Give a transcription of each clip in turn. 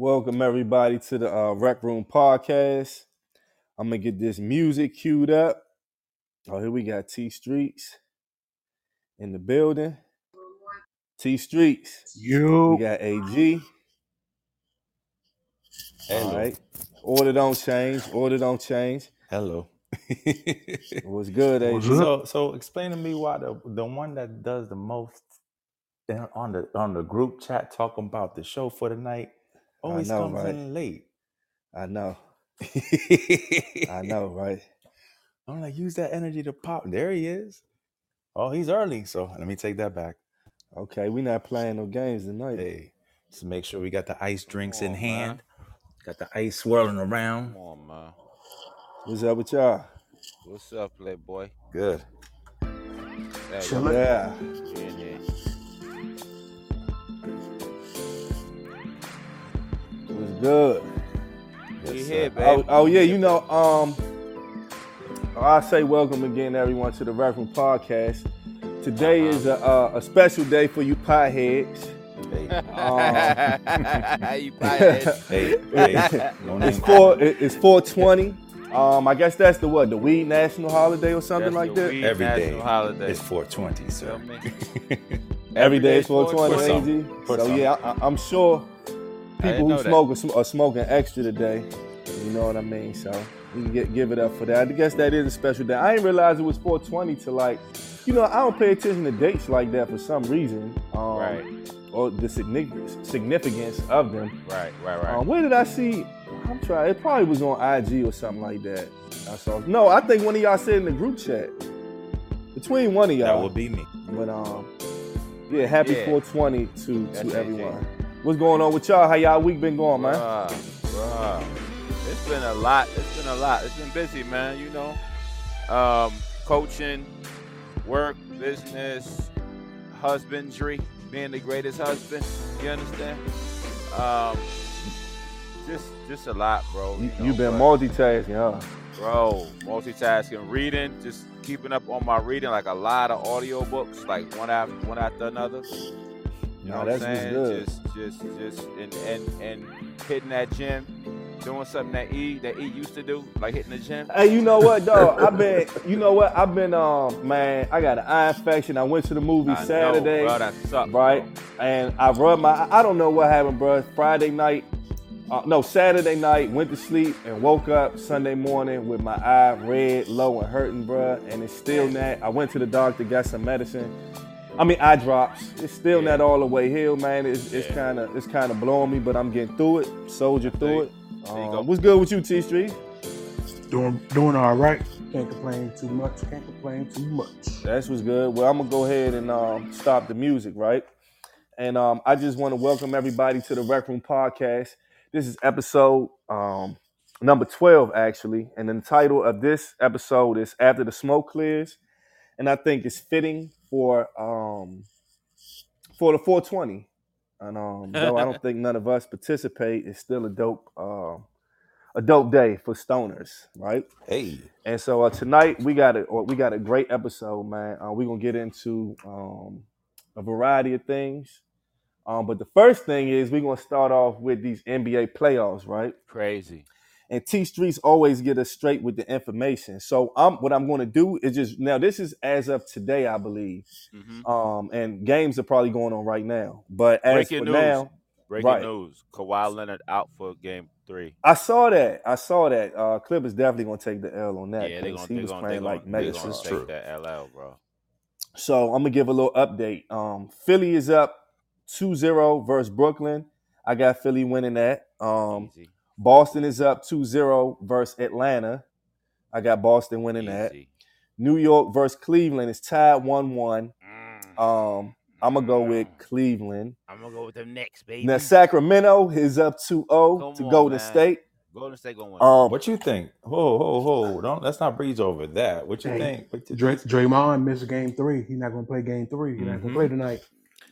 Welcome everybody to the uh, Wreck Room Podcast. I'm gonna get this music queued up. Oh, here we got T Streets in the building. T Streets. We You got AG. All Hello. right. Order don't change. Order don't change. Hello. What's good, AG? So so explain to me why the the one that does the most on the on the group chat talking about the show for the night I always know, comes right? in late. I know. I know, right? I'm like, use that energy to pop. There he is. Oh, he's early. So let me take that back. Okay, we not playing no games tonight. Hey, just make sure we got the ice drinks Come in on, hand. man. Got the ice swirling around. Come on, man. What's up with y'all? What's up, playboy? Good. There you Chillin'. Yeah. Good? We Yes, here, sir. baby. Oh, oh yeah, you know, um, I say welcome again, everyone, to the Wreck Room Podcast. Today Uh-huh. is a, a, a special day for you potheads. Hey, Um, you probably hey, hey. It's four. It's four twenty. Um, I guess that's the what the Weed National Holiday or something That's like the that. weed Every national holiday. It's 420, sir. Feel? Every day day is four twenty. For some. AG. For So yeah, I, I'm sure didn't people who smoke are, are smoking extra today. You know what I mean? So we can get, give it up for that. I guess that is a special day. I didn't realize it was 420 to like, you know, I don't pay attention to dates like that for some reason. Um, Right, Or the significance of them. right, right, right. Um, where did I see? I'm trying. It probably was on IG or something like that. I saw. No, I think one of y'all said in the group chat. Between one of y'all. That would be me. But um, yeah, happy Yeah. 420 to That's to everyone. What's going on with y'all? How y'all week been going, man? Bruh, bruh. It's been a lot. It's been a lot. It's been busy, man. You know, um, coaching, work, business, husbandry, being the greatest husband. You understand? Um, just, just a lot, bro. You, know, you been multitasking, huh? bro multitasking reading just keeping up on my reading like a lot of audio books like one after one after another you No, know that's what I'm saying? good. just just just and and and hitting that gym doing something that e that e used to do like hitting the gym Hey, you know what, dog? I've been, you know what? I've been, um, man. I got an eye infection. I went to the movie I know, Saturday, bro, that sucks, right? bro. And I rubbed my. I don't know what happened, bro. Friday night, uh, no, Saturday night. Went to sleep and woke up Sunday morning with my eye red, low, and hurting, bro. And it's still not. I went to the doctor, got some medicine. I mean, eye drops. It's still Yeah. not all the way healed, man. It's it's Yeah. kind of it's kind of blowing me, but I'm getting through it. Soldier through you- it. there you go. Um, what's good with you, T Street? doing doing all right. Can't complain too much. Can't complain too much. That's what's good. Well, I'm gonna go ahead and um, stop the music, right? And um, I just want to welcome everybody to the Wreck Room Podcast. This is episode um, number 12, actually, and the title of this episode is "After the Smoke Clears," and I think it's fitting for um, for the 420. And um, though I don't think none of us participate, it's still a dope um a dope day for stoners, right? Hey. And so uh, tonight we got a we got a great episode, man. Uh, we're gonna get into um, a variety of things. Um, but the first thing is we're gonna start off with these NBA playoffs, right? crazy And T Streets always get us straight with the information. So I'm what I'm gonna do is just now this is as of today, I believe. hmm Um, and games are probably going on right now. But as Breaking for news. now, breaking right. news Kawhi Leonard out for game three I saw that. I saw that. Uh, is definitely gonna take the L on that yeah they're 'cause gonna he was gonna, playing like they mega gonna is take true. that ll bro So I'm gonna give a little update. Um, Philly is up 2-0 versus Brooklyn. I got Philly winning that. Um, easy Boston is up 2-0 versus Atlanta. I got Boston winning that. New York versus Cleveland is tied 1-1. Mm. Um, I'm gonna go with Cleveland. I'm gonna go with them next, baby. Now Sacramento is up 2-0 Come to on, Golden man. State. Golden State gonna win. Um, What you think? Whoa, whoa, whoa. Don't let's not breeze over that. What you Hey, think? What you Dray, Draymond missed game three. He's not gonna play game three. He's not Mhm. gonna play tonight.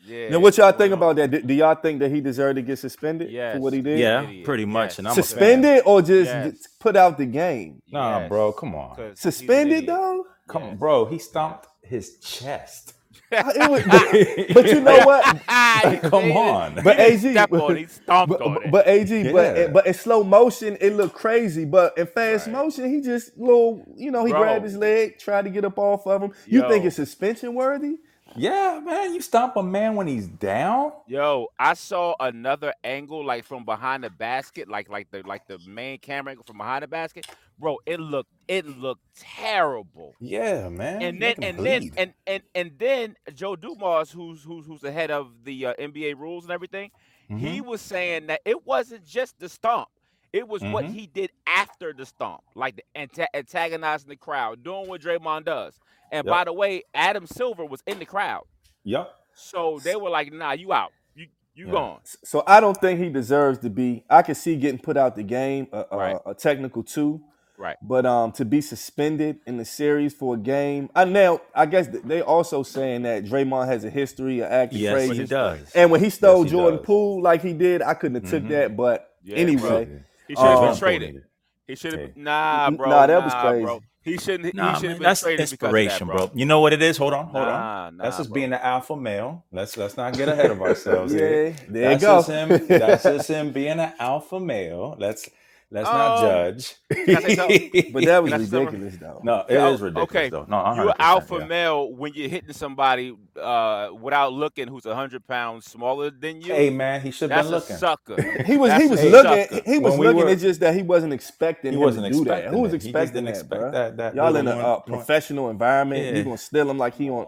Yeah. now what y'all think about that? Do, do y'all think that he deserved to get suspended Yes. for what he did? Yeah, Idiot. pretty much. Yes. And I'm. Suspended or just Yes. put out the game? Nah, Yes. bro, come on. Suspended though? Come on, bro. He stomped his chest. It was, but, but you know what? Come on. But he AG, didn't on he stomped But, on but, it. but AG, but Yeah. but in slow motion, it looked crazy. But in fast Right. motion, he just little, you know, he Bro. grabbed his leg, tried to get up off of him. You think it's suspension worthy? Yeah, man, you stomp a man when he's down. Yo, I saw another angle like from behind the basket, like like the like the main camera angle from behind the basket. Bro, it looked it looked terrible. Yeah, man. And then and then and, and and then Joe Dumars, who's who's who's the head of the uh, NBA rules and everything, he Mhm. was saying that it wasn't just the stomp. It was what Mhm. he did after the stomp, like the anta- antagonizing the crowd, doing what Draymond does. And Yep. by the way, Adam Silver was in the crowd, Yep. so they were like, "Nah, you out. You you Yeah. gone." So I don't think he deserves to be. I can see getting put out the game, a, a, Right. a technical two, Right. but um, to be suspended in the series for a game. I now I guess th- they also saying that Draymond has a history of acting Yes, crazy. he does. And when he stole Yes, he Jordan does. Poole like he did, I couldn't have took Mhm. that. But Yeah, anyway, bro. He should have Um, been traded. He should have. Okay. Nah, N- bro. nah, that was nah, crazy. Bro. He shouldn't. Nah, he should man, have been that's traded because of inspiration, that, bro. You know what it is? Hold on, hold on. Nah, nah, That's just bro. being an alpha male. Let's let's not get ahead of ourselves. yeah, here. there that's you go. Just him, that's just him being an alpha male. Let's let's not Um, judge. Can I say something? but that was Can I say something? ridiculous, though. no, it Yeah, is ridiculous okay. though. No, You're 100%, alpha yeah. male when you're hitting somebody uh, without looking who's hundred pounds smaller than you. Hey man, he should have that's been a looking. sucker. He was That's he was a looking sucker. he was When we looking. were- it's just that he wasn't expecting He wasn't to do that. expecting Who was it. He just expecting didn't that, expect that- that Y'all in a uh, professional environment. Yeah. You gonna steal him like he on,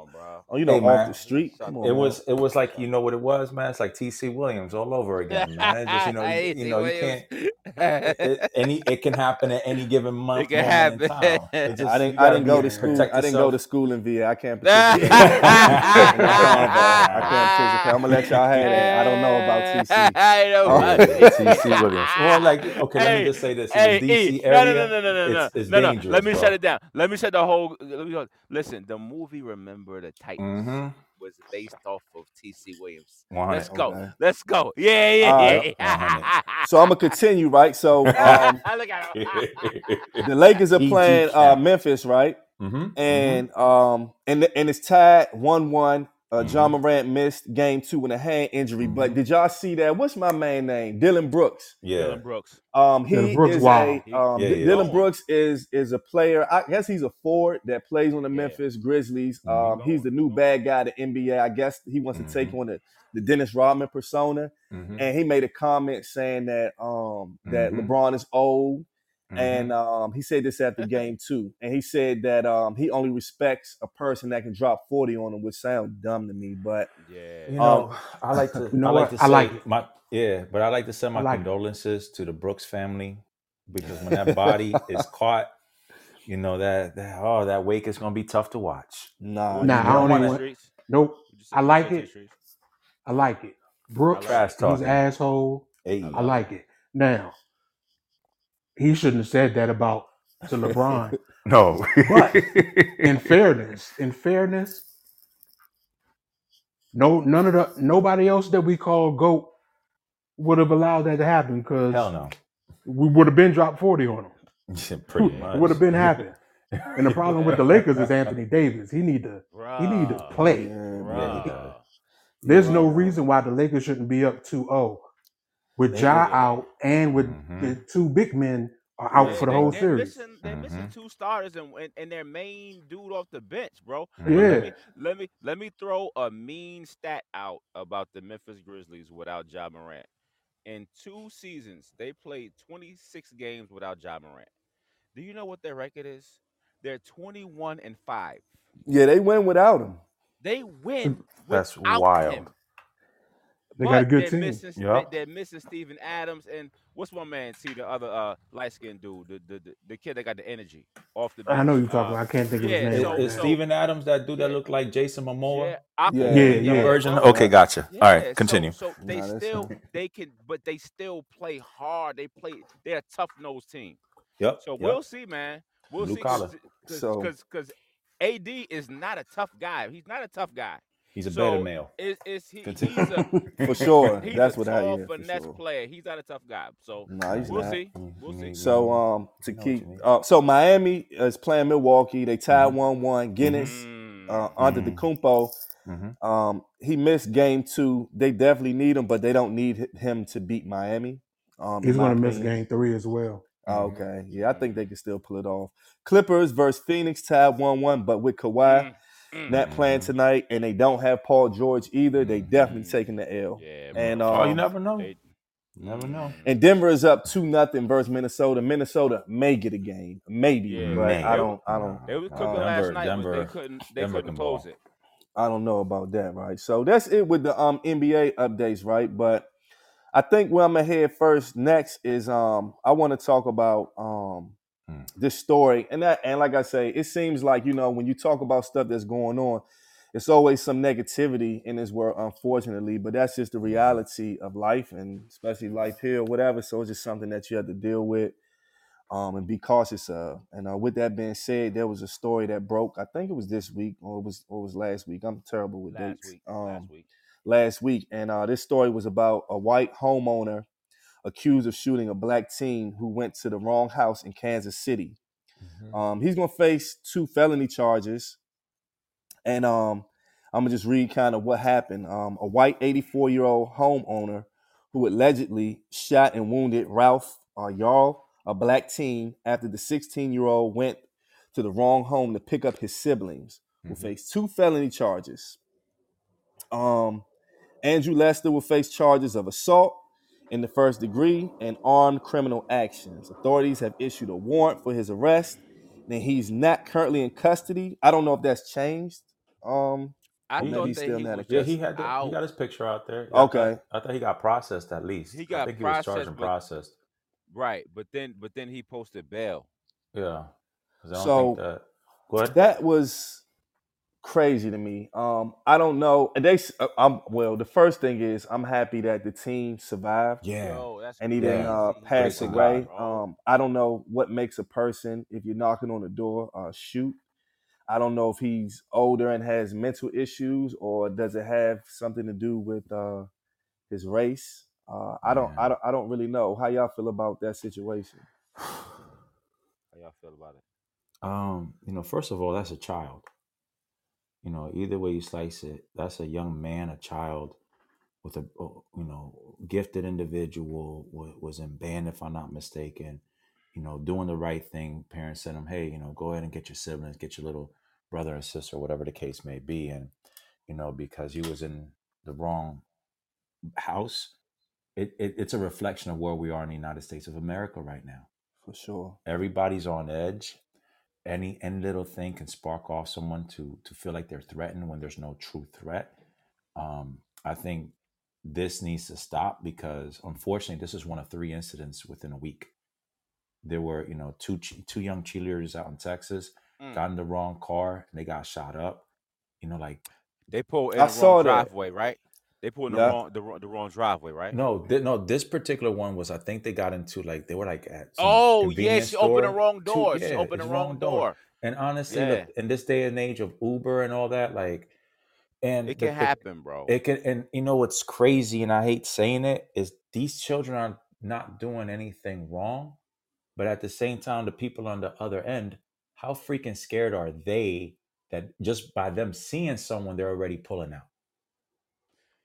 Come on, bro. oh, you know, Hey, off the street. Come on, It man. was it was like you know what it was, man. It's like T.C. Williams all over again, man. Just you know you, you know you can't. It, any it can happen at any given month. It can happen. It just- I didn't. I didn't go to school. protect I didn't go yourself. to school in VA. I can't participate. I can't participate. I'm gonna let y'all have that. I don't know about TC. I know about TC. T.C. Williams. Well, like okay, let me just say this: Hey, in the D.C. E, area, no, no, no, no, no, no, no, it's, it's no, no. Let me bro. shut it down. Let me shut the whole. Let me go. Listen, the movie Remember the Titans Mm-hmm. was based off of T.C. Williams. One Let's go. Okay. Let's go. Yeah, yeah, yeah. right. yeah. So I'm gonna continue, right? So um, Look at him. the Lakers are EG playing uh. Memphis, right? mm-hmm. And um, and and it's tied one one. Uh, Mm-hmm. Ja Morant missed game two with a hand injury. But did y'all see that? What's my man name? Dillon Brooks. yeah, Dillon Brooks. Um, he Dillon Brooks, is wow. a um, Yeah, D- yeah. Dillon Brooks is is a player. I guess he's a forward that plays on the Yeah. Memphis Grizzlies. Mhm. Um, he's the new bad guy to NBA. I guess he wants to take on the, the Dennis Rodman persona. mm-hmm. And he made a comment saying that um that. LeBron is old, Mm-hmm. and um he said this at the game too. and he said that um he only respects a person that can drop forty on him, which sounds dumb to me, but Yeah. You know, I like to. You know I like what? to I say like my yeah, but I like to send my I like it. condolences to the Brooks family because when that body is caught, you know that, that oh that wake is gonna be tough to watch. nah, Nah, you I don't don't wanna- Nope. Would you say- I like would you say it. streets? I like it. Brooks, Trash he's an asshole. Hey, I like it. Now, he shouldn't have said that about to LeBron. no, But in fairness, in fairness, no, none of the nobody else that we call goat would have allowed that to happen because hell no, we would have been dropped forty on him. Pretty much. It would have been happening. And the problem with the Lakers is Anthony Davis. He need to he need to play. Yeah, Yeah, he Bruh. There's no reason why the Lakers shouldn't be up 2-0 with They Ja would. out and with Mhm. the two big men are out Yeah, for the they- whole they're series. Missing, they're missing Mhm. two starters and, and and their main dude off the bench, bro. But Yeah. Let me, let me let me throw a mean stat out about the Memphis Grizzlies without Ja Morant. In two seasons, they played 26 games without Ja Morant. Do you know what their record is? They're 21 and five. yeah, they win without him. They win. That's without wild. him. They got a good they're team. Missing, Yup. they, are missing Steven Adams and what's my man? See the other uh, light skinned dude, the, the the the kid that got the energy off the. I know you're talking. Uh, I can't think of yeah, his name. so- right is so- Steven Adams that dude that looked like Jason Momoa? Yeah, Aquaman, Yeah. Yeah, Young yeah. version. Okay, gotcha. All right, continue. So, so they Nah, that's- still they can, but they still play hard. They play. They're a tough nosed team. Yep. So yep. we'll see, man. We'll Blue see. collar. So- because because AD is not a tough guy. He's not a tough guy. He's a so better male. It's, it's he, he's a For sure. he's That's a what I tall hear. For finesse sure. player. He's not a tough guy. So Nah, he's we'll not. see. We'll see. So um to I know what keep uh, so Miami is playing Milwaukee. They tied Mhm. one one. Giannis Mm. uh Mhm. Antetokounmpo Mhm. Um, he missed game two. They definitely need him, but they don't need him to beat Miami. Um, He's going to miss game three as well. Oh, okay, yeah, I think they can still pull it off. Clippers versus Phoenix tied one one, but with Kawhi Mm, mm. not playing tonight, and they don't have Paul George either, they Mhm. definitely taking the L. Yeah, And bro. Oh, you um, never know. They- never know. and Denver is up two nothing versus Minnesota. Minnesota may get a game, maybe, Yeah, but May. I don't, I don't, They was cooking Denver- last night, but Denver- they couldn't. They Denver couldn't can close ball. it. I don't know about that, right? So that's it with the um NBA updates, right? But I think where I'm gonna head first next is um I want to talk about um Hmm. this story and that and like I say, it seems like you know when you talk about stuff that's going on, it's always some negativity in this world, unfortunately. But that's just the reality of life and especially life here or whatever. So it's just something that you have to deal with um, and be cautious of. And uh, with that being said, there was a story that broke. I think it was this week or it was or it was last week. I'm terrible with Last dates. week. Um, last week. last week, and uh, this story was about a white homeowner accused of shooting a black teen who went to the wrong house in Kansas City. Mhm. Um, he's gonna face two felony charges, and um, I'm gonna just read kind of what happened. Um, a white 84 year old homeowner who allegedly shot and wounded Ralph uh, Yarl, a black teen, after the 16 year old went to the wrong home to pick up his siblings, will Mhm. face two felony charges. Um, Andrew Lester will face charges of assault in the first degree and armed criminal actions. Authorities have issued a warrant for his arrest. And he's not currently in custody. I don't know if that's changed. Um, I maybe thought he's that still he not was in Yeah, he had the, he got his picture out there. I Okay. thought, I thought he got processed at least. He got I got think he was charged processed, and but- processed. Right, but then but then he posted bail. Yeah. I don't So- think that. Go ahead. that was crazy to me. Um, I don't know. And they, uh, I'm well. The first thing is I'm happy that the team survived. yeah. Yo, and he didn't uh, pass Grace away. God. Um, I don't know what makes a person if you're knocking on the door uh, shoot. I don't know if he's older and has mental issues, or does it have something to do with uh, his race? Uh, I don't. Yeah. I don't. I don't really know. How y'all feel about that situation? How y'all feel about it? Um, you know, first of all, that's a child. You know, either way you slice it, that's a young man, a child with a oh, you know gifted individual wa- was in band, if I'm not mistaken. You know, doing the right thing. Parents sent him, hey, you know, go ahead and get your siblings, get your little brother and sister, whatever the case may be, and you know, because he was in the wrong house. It, it, it's a reflection of where we are in the United States of America right now For sure. everybody's on edge any any little thing can spark off someone to to feel like they're threatened when there's no true threat um i think this needs to stop because unfortunately this is one of three incidents within a week there were you know two che- two young cheerleaders out in texas Mm. got in the wrong car and they got shot up you know like They pulled in I the saw wrong that. driveway, right? They pulled in Yeah. the wrong the, wrong- the wrong driveway, right? no th- no this particular one was i think they got into like they were like at Oh yeah, she opened the wrong Two- door. she yeah, opened the it's wrong door. And honestly, Yeah. look, in this day and age of Uber and all that, like, and It can the- happen, bro. It can, and you know what's crazy, and I hate saying it, is these children are not doing anything wrong, but at the same time, the people on the other end, how freaking scared are they that just by them seeing someone, they're already pulling out?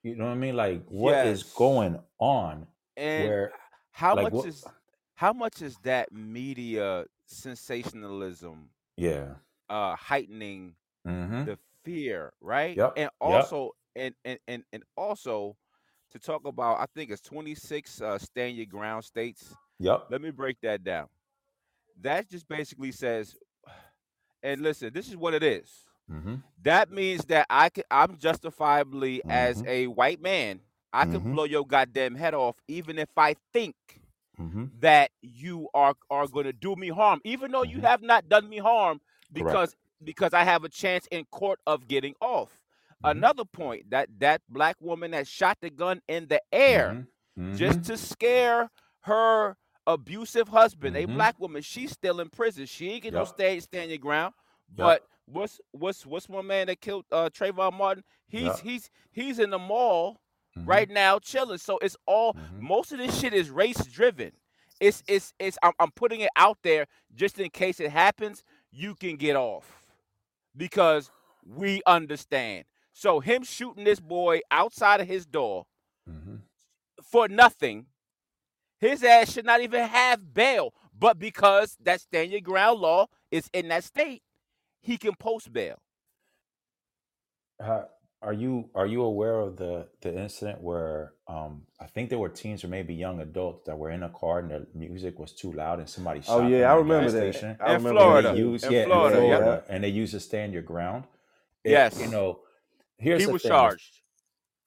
You know what I mean? Like, what is Yes. going on? and where, how like, much what- is how much is that media sensationalism yeah, uh heightening mm-hmm. the fear, right? Yep, And yep. also and, and and and also to talk about I think it's 26 uh stand your ground states. yep, Let me break that down. That just basically says and listen, this is what it is. Mm-hmm. That means that I can I'm justifiably as Mhm. a white man, I can Mhm. blow your goddamn head off even if I think Mm-hmm. that you are are going to do me harm, even though you Mhm. have not done me harm, Correct. because because I have a chance in court of getting off. Another point that that black woman that shot the gun in the air just to scare her abusive husband, a Mhm. black woman, she's still in prison. She ain't get no Yup. stay stand your ground. But what's what's what's one man that killed uh, Trayvon Martin? He's Yup. he's he's in the mall Mhm. right now chilling. So it's all Mhm. most of this shit is race driven. It's it's it's I'm, I'm putting it out there just in case it happens, you can get off. Because we understand. So him shooting this boy outside of his door hmm for nothing, his ass should not even have bail. But because that stand your ground law is in that state, he can post bail. Uh, are you are you aware of the the incident where um I think there were teens or maybe young adults that were in a car and the music was too loud and somebody shot Oh yeah, I remember that. station? I In remember Florida. they that. use In yeah Florida, in yep. Florida, and they used to stand your ground. It, Yes. you know, here's He the was thing: charged.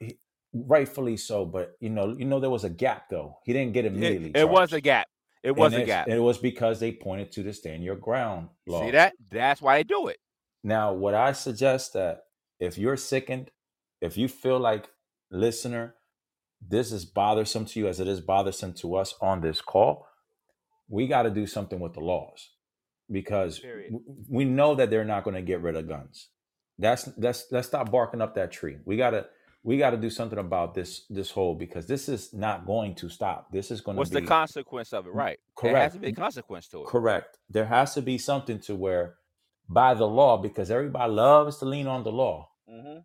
he, rightfully so, but you know, you know, there was a gap though. He didn't get It, immediately it was a gap. It was and a gap. it was because they pointed to the stand your ground law. See that? That's why they do it. Now, what I suggest that if you're sickened, if you feel like listener, this is bothersome to you as it is bothersome to us on this call, we got to do something with the laws because w- we know that they're not going to get rid of guns. That's that's let's stop barking up that tree. We gotta we gotta do something about this this whole because this is not going to stop. This is going to What's the consequence of it? Right. Correct. There has correct. to be a consequence to it. Correct. There has to be something to where by the law because everybody loves to lean on the law. hmm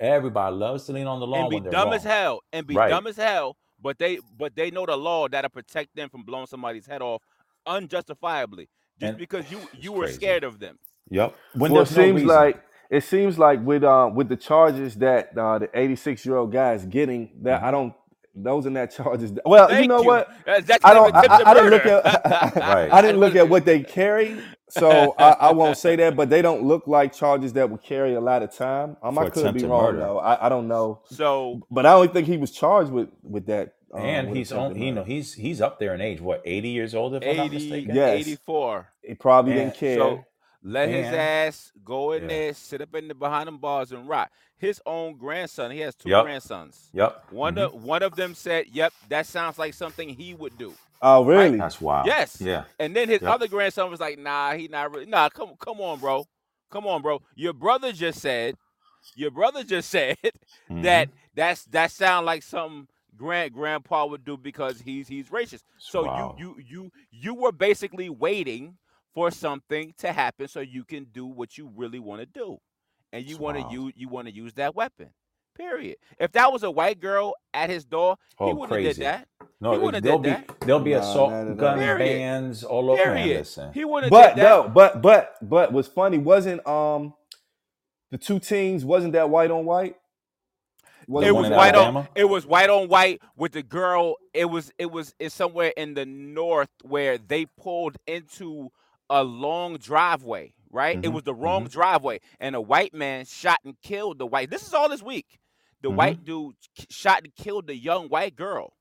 Everybody loves to lean on the law And be when dumb wrong. as hell. And be Right. dumb as hell. But they but they know the law that'll protect them from blowing somebody's head off unjustifiably. Just And because you you were crazy. scared of them. Yep. When Well, it there's no seems like it seems like with uh, with the charges that uh, the 86 year old guy is getting, that I Mhm. don't. Those are that charges. Well, you know you. what? That's, that's I don't. I, I, I didn't look at. Right. I didn't look at what they carry, so I, I won't say that. But they don't look like charges that would carry a lot of time. Um, I For could be wrong murder. though. I, I don't know, So but I don't think he was charged with with that. Um, and with he's on attempted he know he's he's up there in age, what, 80 years old if I'm not 80, mistaken? Yes. 84. He probably And didn't care. So let his ass go in Yeah. there, sit up in the behind them bars and rock. His own grandson, he has two Yep. grandsons. Yep. One Mhm. of one of them said, "Yep, that sounds like something he would do." oh, really? That's wild. Yes. Yeah. And then his Yep. other grandson was like, "Nah, he not really. Nah, come come on, bro, come on, bro. Your brother just said, your brother just said Mhm. that that's that sound like something grand grandpa would do because he's he's racist. So wild. you you you you were basically waiting for something to happen so you can do what you really want to do, and you want to use you want to use that weapon. Period. If that was a white girl at his door, he Oh, wouldn't have did that. No, He wouldn't there'll did be there'll be Nah, assault nah, nah, nah, gun. Period. bans all over. Man, Period. listen. He wouldn't have But did that. no, but but but what's funny wasn't um the two teams wasn't that white on white. The it was in white on it was white on white with the girl it was it was it's somewhere in the north where they pulled into a long driveway right it Mhm, was the wrong mhm. driveway and a white man shot and killed the white this is all this week the Mhm. white dude shot and killed the young white girl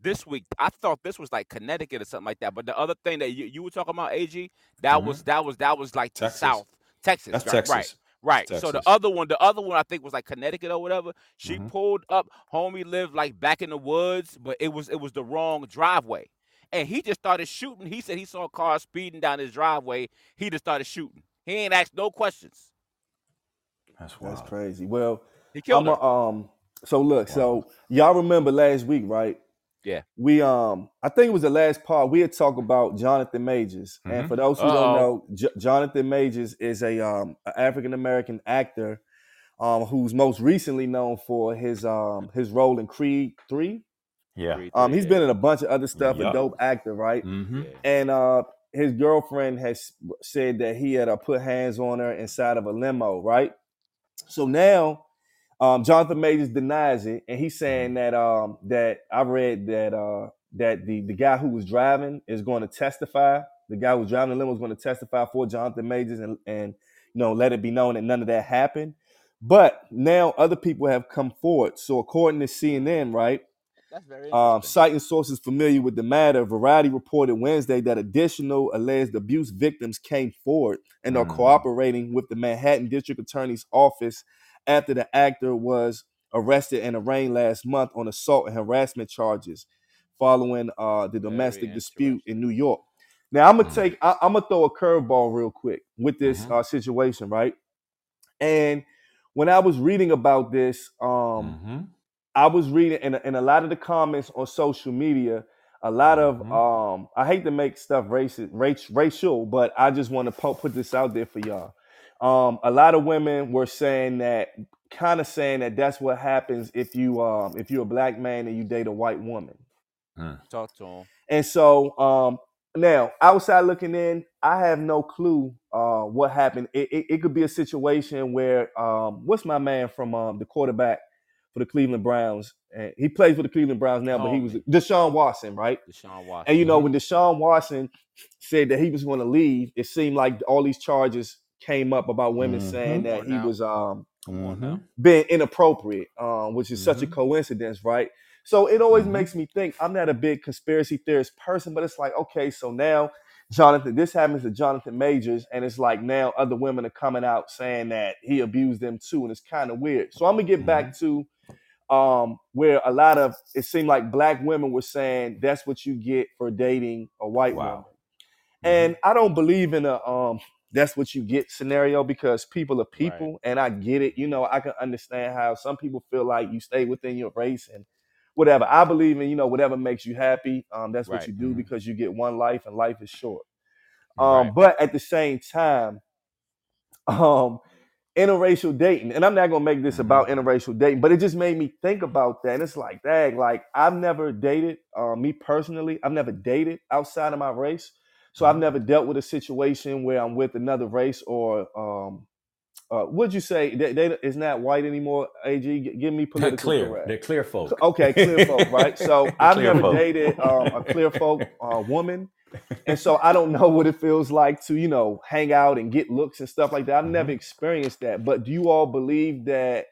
this week i thought this was like connecticut or something like that but the other thing that you, you were talking about ag that Mhm. was that was that was like the Texas. south texas That's right, Texas. right Right. So the other one, the other one I think was like Connecticut or whatever. She Mhm. pulled up. Homie lived like back in the woods, but it was it was the wrong driveway. And he just started shooting. He said he saw a car speeding down his driveway. He just started shooting. He ain't asked no questions. That's wild. That's crazy. Well, He killed I'm a, um. So look, so y'all remember last week, right? Yeah. We um, I think it was the last part. We had talked about Jonathan Majors, and Mhm. for those who Uh-oh. don't know, J- Jonathan Majors is a um African American actor, um, who's most recently known for his um his role in Creed Three. Yeah. Three, Um, three, he's yeah. been in a bunch of other stuff. A dope actor, right? Mm-hmm. Yeah. and uh his girlfriend has said that he had uh, put hands on her inside of a limo, right? So now, um, Jonathan Majors denies it, and he's saying that um that I read that uh that the the guy who was driving is going to testify. The guy who was driving the limo is going to testify for Jonathan Majors, and and you know let it be known that none of that happened. But now other people have come forward. So according to CNN, right? That's very Um, citing sources familiar with the matter, Variety reported Wednesday that additional alleged abuse victims came forward and are Mm. cooperating with the Manhattan District Attorney's office after the actor was arrested and arraigned last month on assault and harassment charges following uh, the Very domestic dispute in New York. Now I'm gonna Mm. take I, I'm gonna throw a curveball real quick with this Mhm. uh, situation, right? And when I was reading about this, um, mm-hmm. I was reading in, in a lot of the comments on social media, a lot of Mhm. um I hate to make stuff racist, race, racial, but I just want to po- put this out there for y'all. Um, a lot of women were saying that kind of saying that that's what happens if you um if you're a black man and you date a white woman. Talk to him. And so um now outside looking in, I have no clue uh what happened. It, it, it could be a situation where um what's my man from um the quarterback for the Cleveland Browns? And he plays for the Cleveland Browns now, but he was Deshaun Watson, right? Deshaun Watson. And you know, when Deshaun Watson said that he was going to leave, it seemed like all these charges came up about women Mhm. saying that he was um Come on being inappropriate, um, which is such a Mhm. coincidence, right? So it always Mhm. makes me think. I'm not a big conspiracy theorist person, but it's like, okay, so now Jonathan, this happens to Jonathan Majors, and it's like now other women are coming out saying that he abused them too, and it's kind of weird. So I'm gonna get back to um where a lot of it seemed like black women were saying that's what you get for dating a white Wow. woman. And I don't believe in a um that's what you get scenario because people are people and I get it. You know, I can understand how some people feel like you stay within your race and whatever. I believe in, you know, whatever makes you happy. Um, that's what you do Mhm. because you get one life and life is short. Um, Right. but at the same time, um, interracial dating, and I'm not gonna make this Mhm. about interracial dating, but it just made me think about that. And it's like, dang, like I've never dated, uh, me personally, I've never dated outside of my race. So I've Mhm. never dealt with a situation where I'm with another race or um uh would you say they, they is not white anymore, AG? Give me political clear. correct. They're clear folk. Okay, clear folk, right? So I've never folk. dated um, a clear folk uh, woman, and so I don't know what it feels like to you know hang out and get looks and stuff like that. I've never Mhm. experienced that. But do you all believe that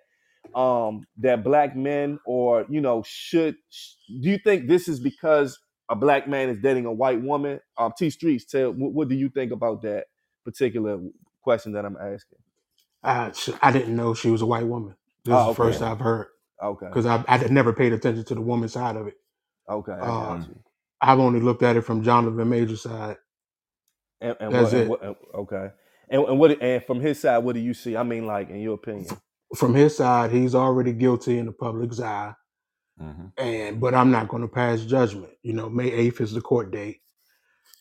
um that black men or you know should sh- do you think this is because a black man is dating a white woman? Um, T Streets, tell what, what do you think about that particular question that I'm asking? I, I didn't know she was a white woman. This Oh, is the first. I've heard Okay, because I I had never paid attention to the woman side of it. okay, I Um, got you. I've only looked at it from Jonathan Major's side. And, and That's what, and it. what, and- okay. And, and what and from his side, what do you see? I mean, like in your opinion. From his side, he's already guilty in the public's eye, Mhm. and but I'm not going to pass judgment. You know, May 8th is the court date,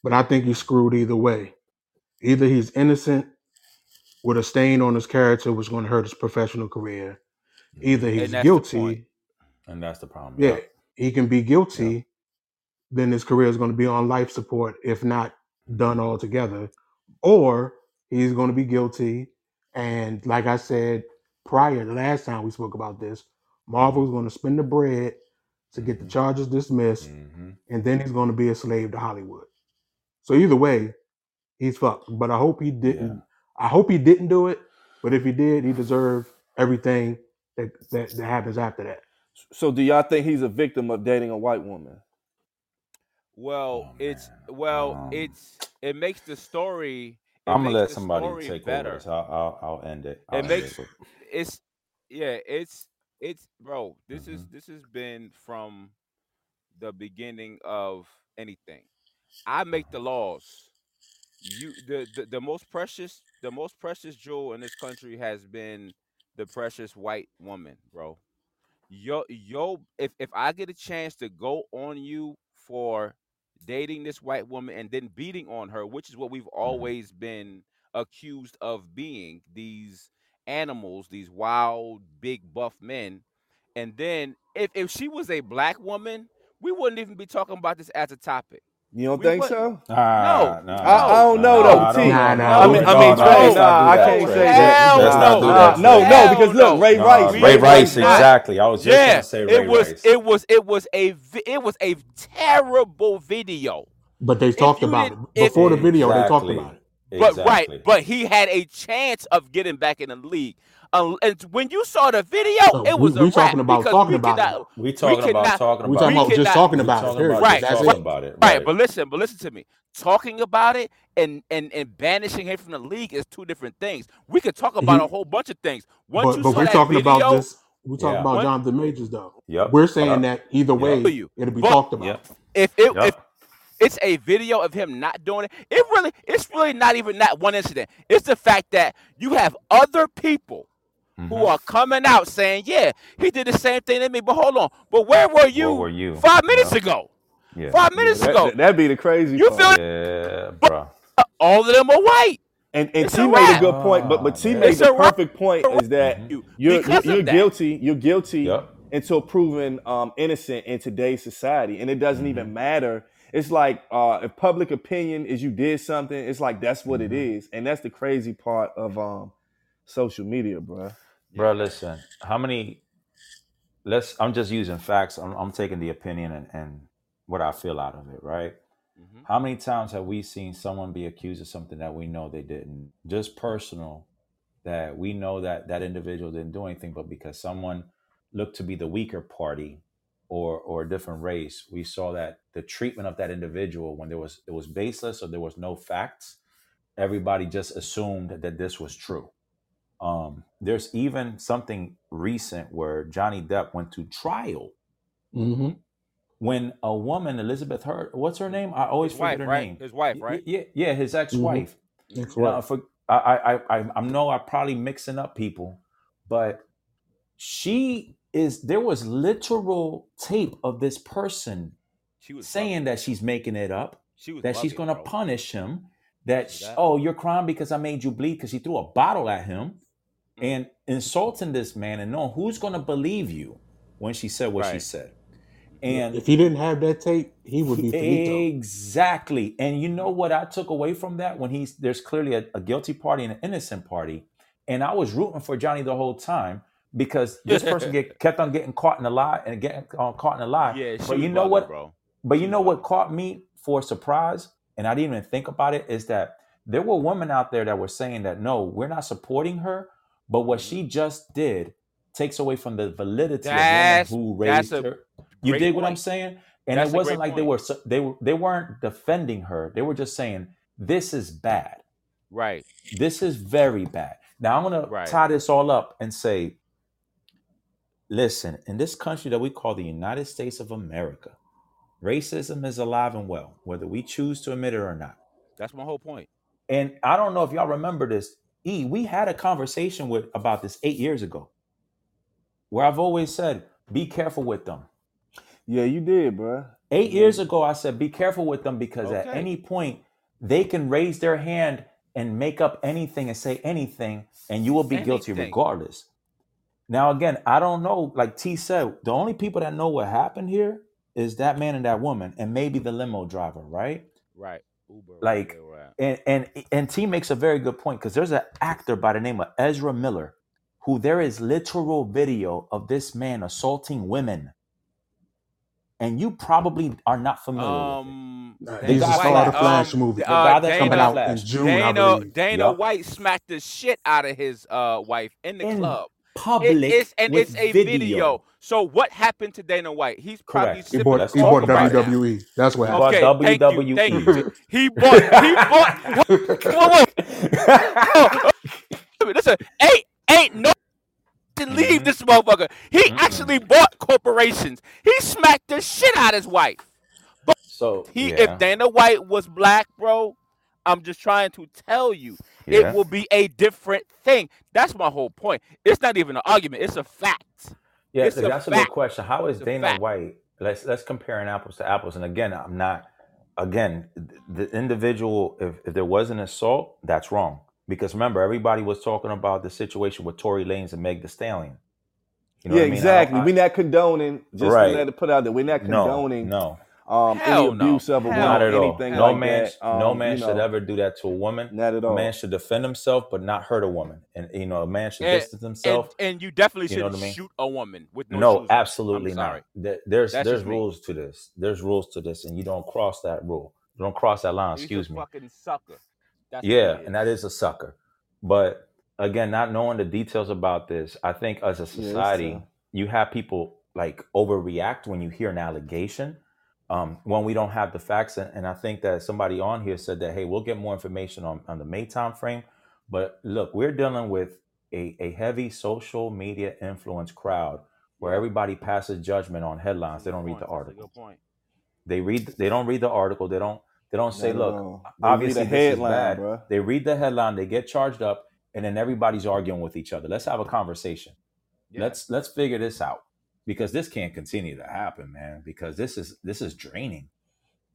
but I think he's screwed either way. Either he's innocent with a stain on his character, was going to hurt his professional career. Either Mm-hmm. he's And that's the guilty. And that's the problem. Yeah, Yep. he can be guilty. Then his career is going to be on life support, if not done altogether. Or he's going to be guilty. And like I said prior, the last time we spoke about this, Marvel's going to spend the bread to get the Mhm. charges dismissed, Mhm. and then he's going to be a slave to Hollywood. So either way, he's fucked. But I hope he didn't. Yeah. I hope he didn't do it. But if he did, he deserved everything that, that, that happens after that. So, do y'all think he's a victim of dating a white woman? Well, Oh, it's well, Um, it's it makes the story. I'm gonna let somebody take better. over. So I'll, I'll, I'll end it. I'll It end makes it. it's yeah, it's it's bro. This is Mhm. this has been from the beginning of anything. I make the laws. You the, the the most precious the most precious jewel in this country has been the precious white woman, bro. Yo yo if if I get a chance to go on you for dating this white woman and then beating on her, which is what we've mm-hmm. always been accused of being, these animals, these wild, big buff men. And then if, if she was a black woman, we wouldn't even be talking about this as a topic. You don't We think wouldn't. so? Ah, No. no, I, I don't know no, though, I T. don't Nah, nah, I mean, I no, mean, no, Trey, let's nah, not I can't Trey. say Hell that. Let's Nah, not do that, no, Trey. no, Hell because look, no. Ray Nah, Rice, Ray Ray Rice, Rice, exactly. I was just Yeah, gonna say Ray it was Rice. it was it was a it was a terrible video. But they talked about it didn't- if- before the video. They talked about it. But Exactly. right, but he had a chance of getting back in the league. Uh, and when you saw the video, So it was we a wrap talking about talking we about it, we talking cannot- about talking We about talking it. about just talking We about talking it. Period. about Right, just talking it. about it. right. But listen, but listen to me. Talking about it and and and banishing him from the league is two different things. We could talk about You- a whole bunch of things. Once But, you but saw we're that talking video, about this. We're talking Yeah. about What? Jonathan Majors, though. Yep. We're But saying I- that either way, Yep. it'll be But- talked about. Yep. if it if it's a video of him not doing it, it really it's really not even that one incident. It's the fact that you have other people who Mhm. are coming out saying, "Yeah, he did the same thing to me." But hold on, but where were you, Where were you? five minutes Yeah. ago? Yeah. Five minutes That, ago, that, that'd be the crazy You part. feel- Yeah, bro. all of them are white. And and It's T a made a good point, but but Ah, T man. made the a wrap. perfect point is that Mhm. You you're you're, you're that. guilty. You're guilty Yep. until proven um, innocent in today's society, and it doesn't even Mhm. matter. It's like uh, if public opinion is you did something, it's like that's what it Mhm. is, and that's the crazy part of um, social media, bro. Bro, listen. How many? Let's. I'm just using facts. I'm, I'm taking the opinion and, and what I feel out of it. Right. Mhm. How many times have we seen someone be accused of something that we know they didn't? Just personal, that we know that that individual didn't do anything, but because someone looked to be the weaker party or or a different race, we saw that the treatment of that individual when there was it was baseless or there was no facts, everybody just assumed that this was true. Um, there's even something recent where Johnny Depp went to trial hmm when a woman, Elizabeth Hurt, what's her name? I always His forget wife, her right? name. His wife, right? Yeah, yeah, his ex-wife. That's You know, I, for, I, I, I, I know I'm probably mixing up people, but she is. There was literal tape of this person She was saying bugging. that she's making it up, She was that she's going to punish him. That See sh- that? oh, you're crying because I made you bleed because she threw a bottle at him. And insulting this man and knowing who's going to believe you when she said what she said. And If he didn't have that tape, he would be finito. Exactly. And you know what I took away from that when he's there's clearly a, a guilty party and an innocent party. And I was rooting for Johnny the whole time because this person get kept on getting caught in a lie and getting uh, caught in a lie. Yeah, But you know what? bro. But you know what caught me for surprise, and I didn't even think about it, is that there were women out there that were saying that no, we're not supporting her, but what she mm-hmm. just did takes away from the validity That's of who raised her. You dig what I'm saying? And That's it wasn't like they were they were they weren't defending her. They were just saying this is bad. Right. This is very bad. Now I'm gonna Right. tie this all up and say, listen, in this country that we call the United States of America, racism is alive and well, whether we choose to admit it or not. That's my whole point. And I don't know if y'all remember this. E, we had a conversation with about this eight years ago, where I've always said, be careful with them. Yeah, you did, bro. Eight years ago, I said, be careful with them because at Okay. any point they can raise their hand and make up anything and say anything, and you will be guilty Anything. regardless. Now, again, I don't know. Like T said, the only people that know what happened here is that man and that woman, and maybe the limo driver, right? Right. Uber. Like, where they. And and and T makes a very good point because there's an actor by the name of Ezra Miller, who there is literal video of this man assaulting women, and you probably are not familiar with it. Um, Nah, Dana just saw saw the Flash um, movie The uh, guy that's coming from Dana, out in Flash. June, I Dana, believe. Dana Yup. White smacked the shit out of his uh wife in the In club. It, public it's and with it's a video. video. So what happened to Dana White? He's probably Correct. He sipping bought he bought about it now. WWE. That's what happened. bought Okay, thank you, thank you. WWE. He bought. He bought. Whoa, whoa, whoa. Listen, ain't ain't no to leave Mhm. this motherfucker. He Mm-mm. actually bought corporations. He smacked the shit out his wife. So He, yeah, if Dana White was black, bro, I'm just trying to tell you, it will be a different thing. That's my whole point. It's not even an argument. It's a fact. yeah. It's a That's a good question. How is It's Dana fact. White? Let's let's compare an apples to apples. And again, I'm not. Again, the individual. If if there was an assault, that's wrong. Because remember, everybody was talking about the situation with Tory Lanez and Meg The Stallion. You know yeah, what I mean? Exactly. I, We're not condoning. Just right. let it put out there, we're not No. condoning No. Um, any Hell no. abuse of a Hell Not woman, at all. anything No like man. that. no Um, man you should ever do that to a woman. not at A man should defend himself, but not hurt a woman. And you know, a man should And distance and himself. and you definitely You know shouldn't I mean? shoot a woman with no, No, shoes on. I'm absolutely sorry. not. There- There's That's there's just me. rules to this. There's rules to this, and you don't cross that rule. You don't cross that line. He's a Excuse me. fucking sucker. That's what he Yeah, and is. that is a sucker. But again, not knowing the details about this, I think as a Yeah, it's society, tough. you have people like overreact when you hear an allegation. Um, when we don't have the facts, and, and I think that somebody on here said that, hey, we'll get more information on, on the May time frame. But look, we're dealing with a, a heavy social media influence crowd where Yep. everybody passes judgment on headlines. That's They don't read point. the That's a article. good point. They read they don't read the article. They don't they don't say, Not at look, all. They read obviously a this is bad. bro. They read the headline, they get charged up, and then everybody's arguing with each other. Let's have a conversation. Yeah. Let's let's figure this out. Because this can't continue to happen, man. Because this is this is draining.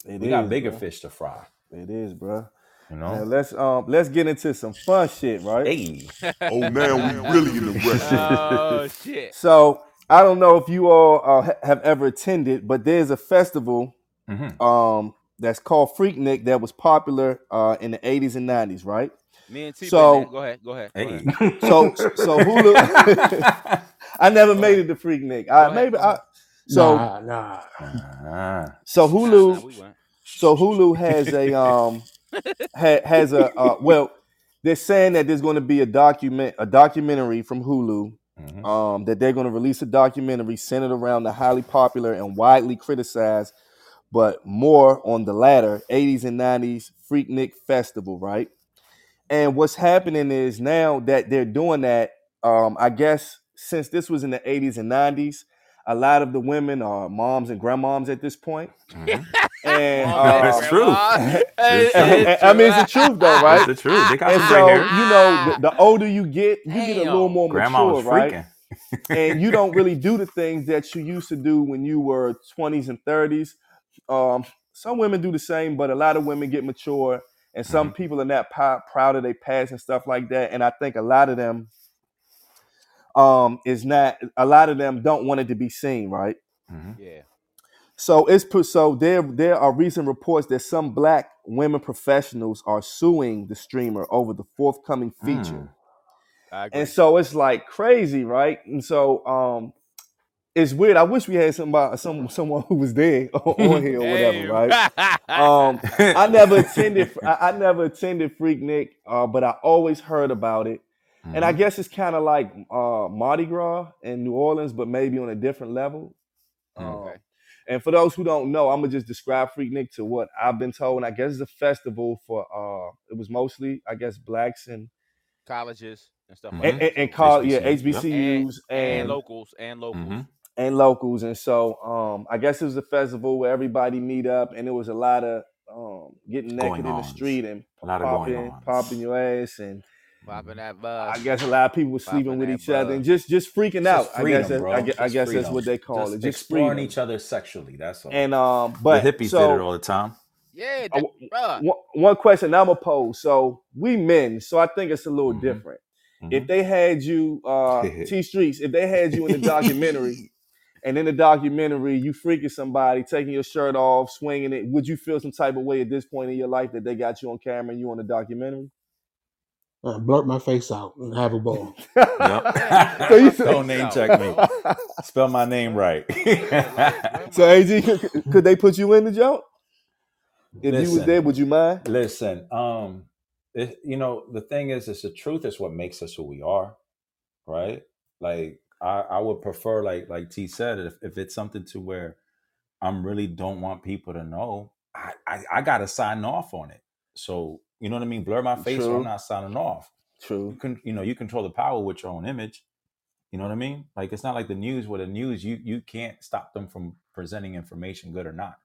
It We got bigger bro. fish to fry. It is, bro. You Now know. let's um let's get into some fun shit, right? Hey. Oh, now we really in the rest. oh shit. So I don't know if you all uh, have ever attended, but there's a festival hmm um that's called Freaknik that was popular uh in the 80s and 90s, right? Me and T. So- go ahead. Go ahead. Go Hey. ahead. So so Hulu I never made it to Freaknik. Go I maybe go I so nah, nah. Ah. so Hulu nah, we. So Hulu has a um ha, has a uh, well, they're saying that there's going to be a document a documentary from Hulu Mhm. um that they're going to release a documentary centered around the highly popular and widely criticized, but more on the latter 80s and 90s Freaknik Festival, right? And what's happening is now that they're doing that, um, I guess since this was in the 80s and 90s, a lot of the women are moms and grandmoms at this point. Mhm. And Come on, It's uh, true. Grandma. It's Hey, I mean, it's the truth though, right? It's the truth. They got And so, right you know, the, the older you get, you get a little more Grandma mature, was right? and you don't really do the things that you used to do when you were 20s and 30s. Um, some women do the same, but a lot of women get mature, and some people are not p- proud of their past and stuff like that. And I think a lot of them um, is not. A lot of them don't want it to be seen, right? Mhm. Yeah. So it's put- so there there are recent reports that some black women professionals are suing the streamer over the forthcoming feature. Mm. And so it's like crazy, right? And so um it's weird. I wish we had somebody some someone who was there on here or whatever, right? Um I never attended I, I never attended Freaknik, uh, but I always heard about it. And I Mhm. guess it's kind of like uh Mardi Gras in New Orleans, but maybe on a different level. Um, Okay. and for those who don't know, I'm gonna just describe Freaknik to what I've been told. And I guess it's a festival for uh it was mostly, I guess, blacks and Colleges and stuff Mhm. like and, that. and, and call yeah HBCUs, yep. And, and and locals and locals. Mhm. and locals. And so um I guess it was a festival where everybody meet up and it was a lot of um getting naked in the street and A lot of popping popping your ass and Popping that buzz. I guess a lot of people were Popping sleeping with that each other and just just freaking Just out. I guess that, bro. I guess, I guess that's what they call Just it. Just exploring freedom. each other sexually. That's all. And um but the hippies so, did it all the time. Yeah, Uh, that, bruh. one, one question I'm gonna pose. So we men, so I think it's a little Mhm. different. Mhm. If they had you, uh, T Streets, if they had you in the documentary, and in the documentary you freaking somebody, taking your shirt off, swinging it, would you feel some type of way at this point in your life that they got you on camera and you on the documentary? Uh, blurt my face out and have a ball. Yep. So you- Don't name check me. Spell my name right. so AG, could, could they put you in the joke? If you was there, would you mind? Listen, um, it, you know, the thing is, it's the truth is what makes us who we are, right? Like, I, I would prefer, like, like T said, if, if it's something to where I'm really don't want people to know, I, I, I gotta sign off on it. So, you know what I mean? Blur my face, or I'm not signing off. True. You True. can, you know, you control the power with your own image. You know what I mean? Like, it's not like the news. Where the news, you you can't stop them from presenting information, good or not.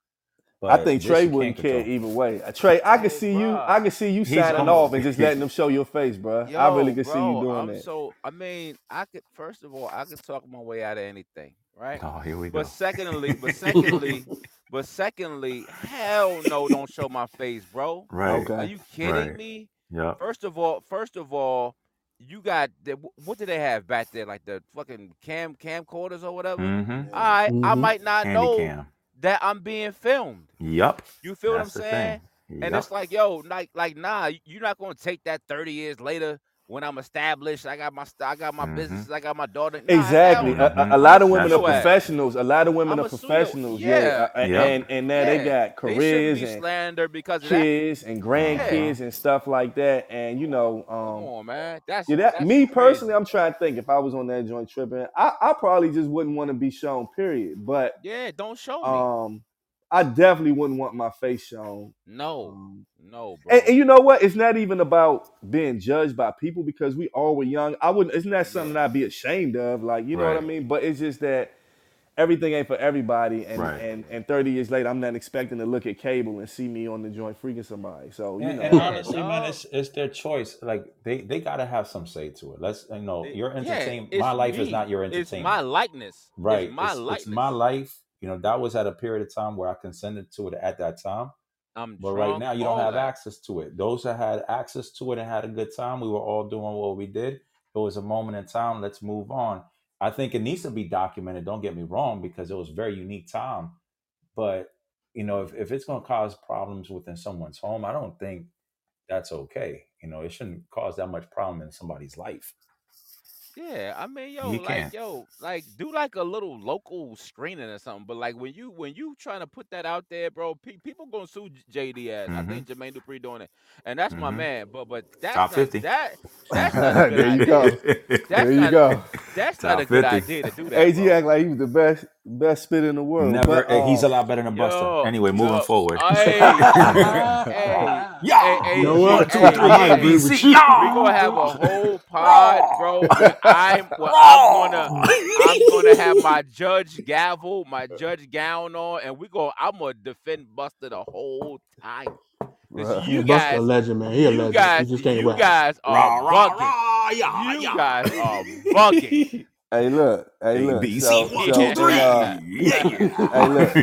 I think Trey wouldn't can't care either way. Uh, Trey, I could Hey, see you. I could see you He's signing on- off and just letting them show your face, bro. I really Yo, could see bro, you doing I'm that. So I mean, I could first of all, I could talk my way out of anything, right? Oh, here we go. But secondly, but secondly, but secondly, hell no, don't show my face, bro. Right. Okay. Are you kidding Right. me? Yeah. First of all, first of all, you got the, what do they have back there? Like the fucking cam camcorders or whatever. Mm-hmm. All right, I Mhm. might not know cam. that I'm being filmed. Yup. You feel That's what I'm saying? thing. And it's like, yo, like, like, nah, you're not gonna take that 30 years later when I'm established. I got my, st- I got my Mhm. business. I got my daughter. Nah, Exactly. hell A, a, a lot of women That's are right. professionals. A lot of women I'ma are sue you. professionals. Yeah. Yeah. Uh, Yep. And and now they Yeah. got They shouldn't careers be and slandered because of that. kids and grandkids and stuff like that. And you know, Come um, on, man. That's yeah, that that's me crazy. personally, I'm trying to think if I was on that joint tripping, I, I probably just wouldn't want to be shown. Period. But Yeah, don't show me. um, I definitely wouldn't want my face shown. no, Um, no, bro. and, and you know what? It's not even about being judged by people because we all were young. I wouldn't. It's not that something I'd be ashamed of. Like you know what I mean. But it's just that everything ain't for everybody. And Right. and and 30 years later, I'm not expecting to look at cable and see me on the joint freaking somebody. So you And, know. and honestly, man, it's it's their choice. Like they they gotta have some say to it. Let's you know your entertainment. it's my life is not your It's entertainment. my likeness. right. It's my it's, likeness. it's my life. You know that was at a period of time where I consented to it at that time. I'm But right now, you don't have that. access to it. Those that had access to it and had a good time, we were all doing what we did. It was a moment in time. Let's move on. I think it needs to be documented. Don't get me wrong, because it was a very unique time. But you know, if, if it's going to cause problems within someone's home, I don't think that's okay. You know, it shouldn't cause that much problem in somebody's life. Yeah, I mean, yo, You like, can't. yo, like, do like a little local screening or something. But like, when you when you trying to put that out there, bro, pe- people gonna sue J- JD as I hmm think Jermaine Dupri doing it, and that's my hmm man. But but that's Top not 50. that that's not a good there you idea. go. That's There you not go. that's not a Top good 50. idea to do that, AG bro. act like he was the best best spit in the world. Never. But eh, he's a um lot better than Buster. Yo, Anyway, moving yo, forward. hey, hey, hey, yeah. You know hey, what? hey, I hey, agree hey. with you. We gonna have a whole pod, bro. I'm, where I'm gonna, I'm gonna have my judge gavel, my judge gown on, and we go. I'm gonna defend Buster the whole time. Cause bruh. you Buster a legend, man. He a you legend. He guys, just can't you rap. guys Rah, are rah, bugging. rah, yeah, You yeah. guys are bugging. Hey look, hey look. B, So C, one, so two, in three. uh Yeah. hey look.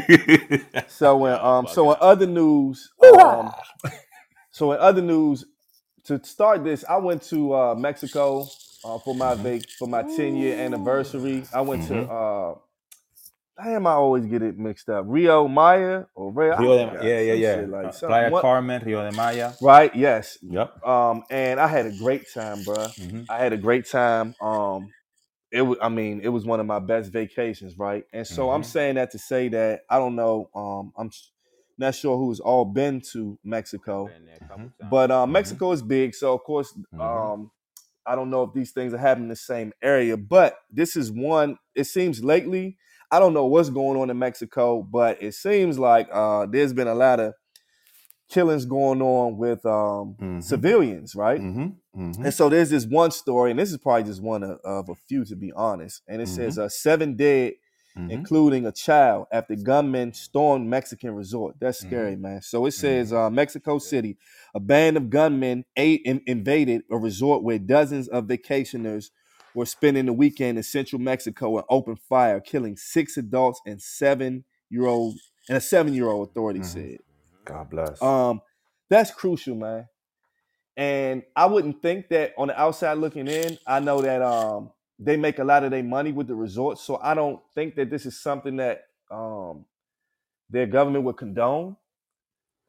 So when um so in other news, um so in other news, to start this, I went to uh Mexico uh for my hmm vac for my 10 year anniversary. I went to hmm uh damn I always get it mixed up. Rio Maya or Rio, Rio de, forgot. yeah, yeah, yeah. shit like Uh. Playa What Carmen, Rio de Maya. right, yes. Yep. Um and I had a great time, bruh. hmm I had a great time. Um it was i mean it was one of my best vacations right? And so i'm hmm saying that to say that i don't know um i'm not sure who's all been to mexico Been there a hmm couple times. but um hmm mexico is big so of course hmm um i don't know if these things are happening in the same area but this is one it seems lately i don't know what's going on in mexico but it seems like uh there's been a lot of killings going on with um hmm civilians right hmm hmm and so there's this one story, and this is probably just one of, of a few, to be honest. And it hmm says uh, seven dead, hmm including a child, after gunmen stormed Mexican resort. That's scary, man. So it hmm says uh, Mexico City, a band of gunmen ate, in, invaded a resort where dozens of vacationers were spending the weekend in central Mexico and opened fire, killing six adults and seven year old and a seven year old. Authorities hmm said. God bless. Um, that's crucial, man. And I wouldn't think that on the outside looking in, I know that um they make a lot of their money with the resorts. So I don't think that this is something that um their government would condone.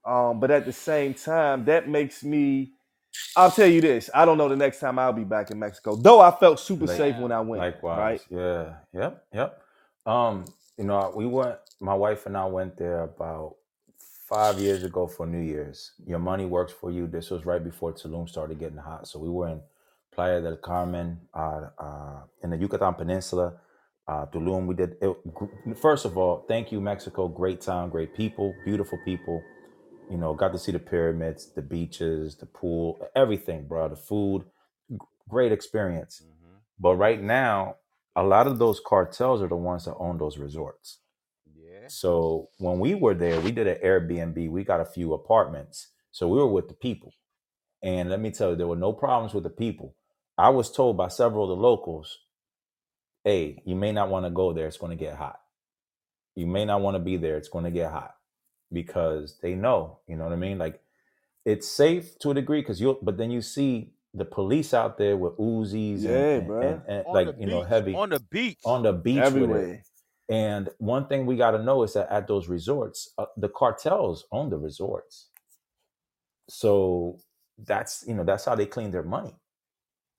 Um, but at the same time, that makes me I'll tell you this. I don't know the next time I'll be back in Mexico. Though I felt super Like safe when I went, right? likewise. Yeah. Yep. Yep. Um, you know, we went my wife and I went there about five years ago for New Year's. Your money works for you. This was right before Tulum started getting hot. So we were in Playa del Carmen, uh, uh, in the Yucatan Peninsula. Uh, Tulum, we did it. First of all, thank you, Mexico. Great town, great people, beautiful people. You know, got to see the pyramids, the beaches, the pool, everything, bro. The food, great experience. hmm But right now, a lot of those cartels are the ones that own those resorts. So when we were there, we did an Airbnb. We got a few apartments. So we were with the people. And let me tell you, there were no problems with the people. I was told by several of the locals, hey, you may not want to go there. It's going to get hot. You may not want to be there. It's going to get hot because they know, you know what I mean? Like it's safe to a degree because you'll, but then you see the police out there with Uzis and, Yeah, and, and, bruh. and like, you know, heavy On the beach. on the beach. Everywhere. And one thing we got to know is that at those resorts, uh, the cartels own the resorts. So that's you know that's how they clean their money.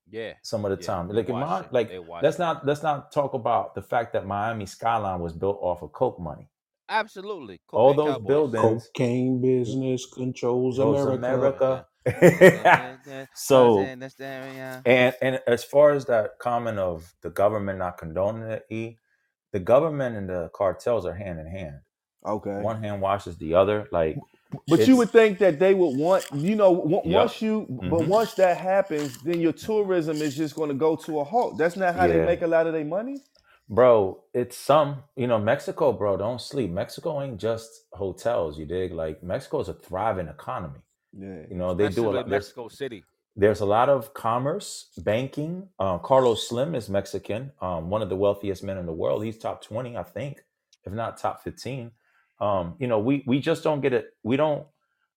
Yeah. Some of the Yeah. time, like in my it. like let's it. not let's not talk about the fact that Miami skyline was built off of coke money. Absolutely. All those Cowboys. buildings Cocaine business controls America. America. so and and as far as that comment of the government not condoning it, e the government and the cartels are hand in hand. Okay. One hand washes the other. Like But you would think that they would want, you know, w- yep. once you, but hmm once that happens, then your tourism is just going to go to a halt. That's not how they make a lot of their money. Bro, it's some, you know, Mexico, bro, don't sleep. Mexico ain't just hotels, you dig? Like Mexico is a thriving economy. Yeah. You know, they do a lot. Mexico City. There's a lot of commerce, banking. Uh, Carlos Slim is Mexican, um, one of the wealthiest men in the world. He's top 20, I think, if not top 15. Um, you know, we we just don't get it. We don't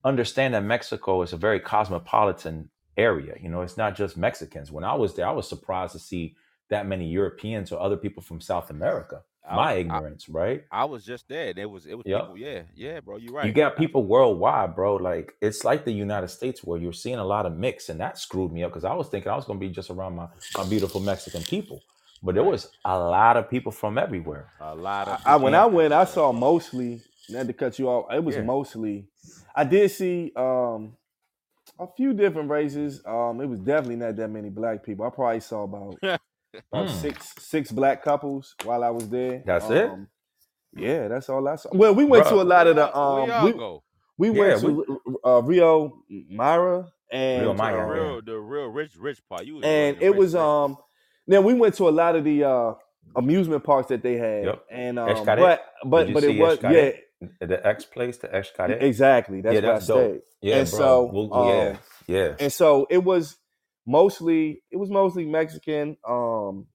understand that Mexico is a very cosmopolitan area. You know, it's not just Mexicans. When I was there, I was surprised to see that many Europeans or other people from South America. I, My I, ignorance, right? I was just there. and It was it was Yep. people. Yeah, yeah, bro. You're right. You got people worldwide, bro. Like it's like the United States where you're seeing a lot of mix, and that screwed me up because I was thinking I was gonna be just around my, my beautiful Mexican people. But there was a lot of people from everywhere. A lot of I when. I went, I saw mostly. Not to cut you off, it was Yeah. mostly. I did see um a few different races. Um, it was definitely not that many black people. I probably saw about about Mm, six six black couples while I was there. that's it, Um, yeah, that's all I saw. Well, we went to a lot of the um y'all we go? we Yeah, went we to uh, Rio Mara Rio and The Maya. um, real, the real rich, rich part. You and it rich, was rich. um then we went to a lot of the uh amusement parks that they had Yep. and um Xcaret. but Did but you but it see was yeah The X place, the Xcaret. exactly that's Yeah, where I that's dope. stayed Yeah, and bro. so We'll, yeah, um yeah. and so it was mostly it was mostly Mexican um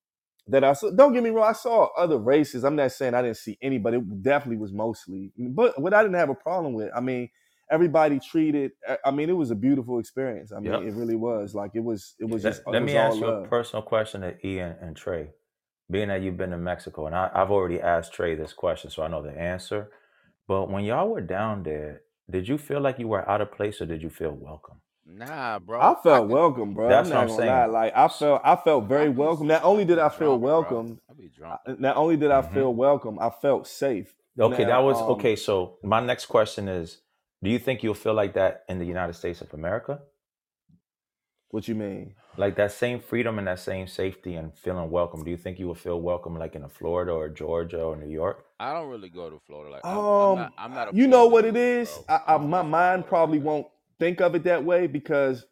that I saw. Don't get me wrong, I saw other races. I'm not saying I didn't see any, but it definitely was mostly. But what I didn't have a problem with, I mean, everybody treated. I I mean, it was a beautiful experience. I mean, Yep. it really was. Like it was. It was just. Let, was me ask you a personal question to Ian and Trey. Being that you've been to Mexico, and I, I've already asked Trey this question, so I know the answer. But when y'all were down there, did you feel like you were out of place, or did you feel welcome? Nah, bro. I I felt could. welcome, bro. I'm That's what I'm gonna lie. saying. Like I felt, I felt I very be welcome. Not only did I feel drunk, welcome, I be drunk. Not only did I hmm feel welcome, I felt safe. Okay, that was um, okay. So my next question is: Do you think you'll feel like that in the United States of America? what you mean? Like that same freedom and that same safety and feeling welcome. Do you think you will feel welcome like in a Florida or Georgia or New York? I don't really go to Florida. Like I'm, I'm Um, not. I'm not a you know what it dude, is. bro. I, I, my mind probably won't think of it that way because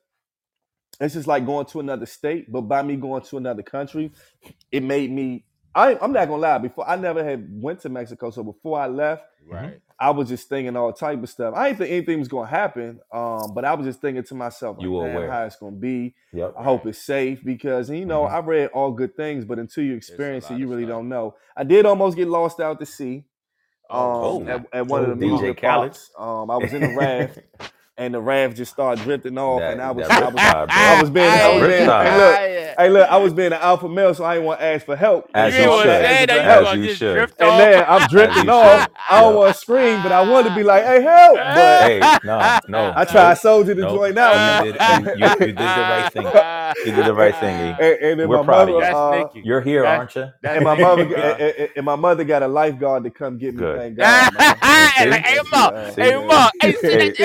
it's just like going to another state. But by me going to another country, it made me. I, I'm not gonna lie. Before I never had went to Mexico, so before I left, Right. I was just thinking all type of stuff. I didn't think anything was gonna happen, um, but I was just thinking to myself You like, were aware. how it's gonna be." Yep. I hope it's safe because you know hmm I read all good things, but until you experience it, you really stuff. don't know. I did almost get lost out to sea Oh um, Oh, snap! at, at one of Oh, the wow. DJ amusement Khaled. parks. Um, I was in the raft, and the raft just started drifting off, and I was I was riptide, I was being I That was being hey look hey look I was being an alpha male, so I didn't want to ask for help. As You you know, didn't want to I'm should. say asking that. You As you should. drift and off. then I'm drifting off. should. I don't Yep. want to scream, but I wanted to be like, "Hey, help!" But Hey, no, no, I tried nope, soldier the nope. joint You out, did you, you, you did the right thing. You did the right thing, and, and We're my proud of you. Uh, Nikki. You're here, That aren't you? that's and my mother, and, and- and my mother got a lifeguard to come get me. Thank God, man. You hey, And Ma, hey, yeah. Ma, hey, sit,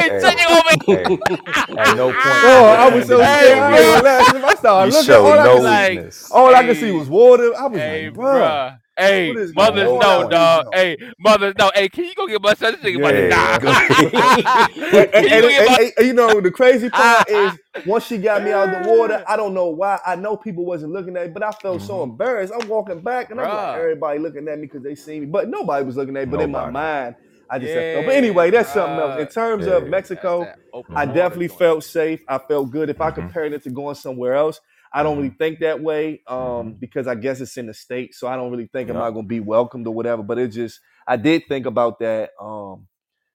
Hey, hey, hey, sit over hey. At no point Oh, I was so did you scared. Hey, I show ain't gonna bro. I started You looking, show all I no could like, weakness. all I could see was water. I was hey, like, bruh, bruh. Hey, what is mothers going know, on? dog. Hey, mothers know. Hey, can you go get my son? This nigga about to die. And, and, you and, and- and, you know the crazy part is once she got me out of the water, I don't know why. I know people wasn't looking at me, but I felt so Mhm. embarrassed. I'm walking back and I'm like, everybody looking at me because they see me, but nobody was looking at me. But in my mind, I just felt. But anyway, that's something else. In terms Yeah. of Mexico, I definitely joint. felt safe. I felt good. If I Mhm. compared it to going somewhere else, I don't really Mhm. think that way um, Mhm. because I guess it's in the state, so I don't really think am I Yep. going to be welcomed or whatever. But it just, I did think about that um,